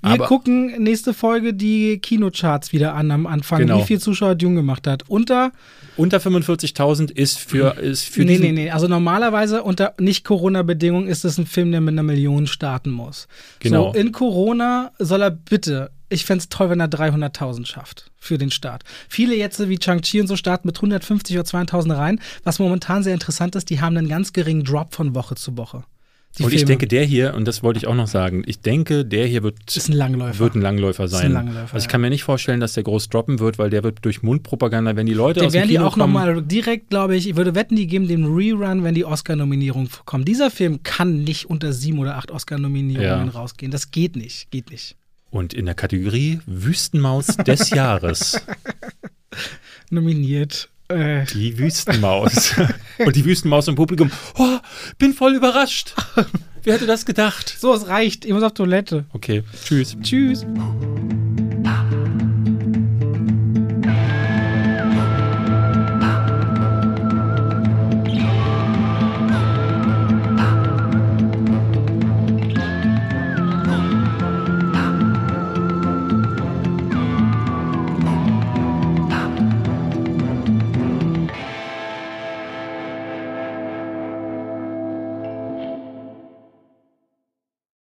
Wir Aber- gucken nächste Folge die Kinocharts wieder an am Anfang, Genau. wie viel Zuschauer Dune gemacht hat. Unter, Unter 45.000 ist für, ist für nee, nee, nee, also normalerweise unter Nicht-Corona-Bedingungen ist es ein Film, der mit einer Million starten muss. Genau. So, in Corona soll er bitte, ich fände es toll, wenn er 300.000 schafft für den Start. Viele jetzt wie Chang-Chi und so starten mit 150 oder 200.000 rein. Was momentan sehr interessant ist, die haben einen ganz geringen Drop von Woche zu Woche. Die Und ich Filme. denke, der hier, und das wollte ich auch noch sagen, ich denke, der hier wird ist ein Langläufer. wird ein Langläufer Ist ein sein. Langläufer, also ich kann mir nicht vorstellen, dass der groß droppen wird, weil der wird durch Mundpropaganda, wenn die Leute Den aus dem werden die Kino auch kommen, nochmal direkt, glaube ich, ich würde wetten, die geben den Rerun, wenn die Oscar-Nominierung kommt. Dieser Film kann nicht unter sieben oder acht Oscar-Nominierungen Ja. rausgehen. Das geht nicht, geht nicht. und in der Kategorie Wüstenmaus des Jahres Nominiert. Äh, die Wüstenmaus und die Wüstenmaus im Publikum. Oh, bin voll überrascht. Wer hätte das gedacht? so, es reicht. Ich muss auf Toilette. Okay, tschüss. Tschüss.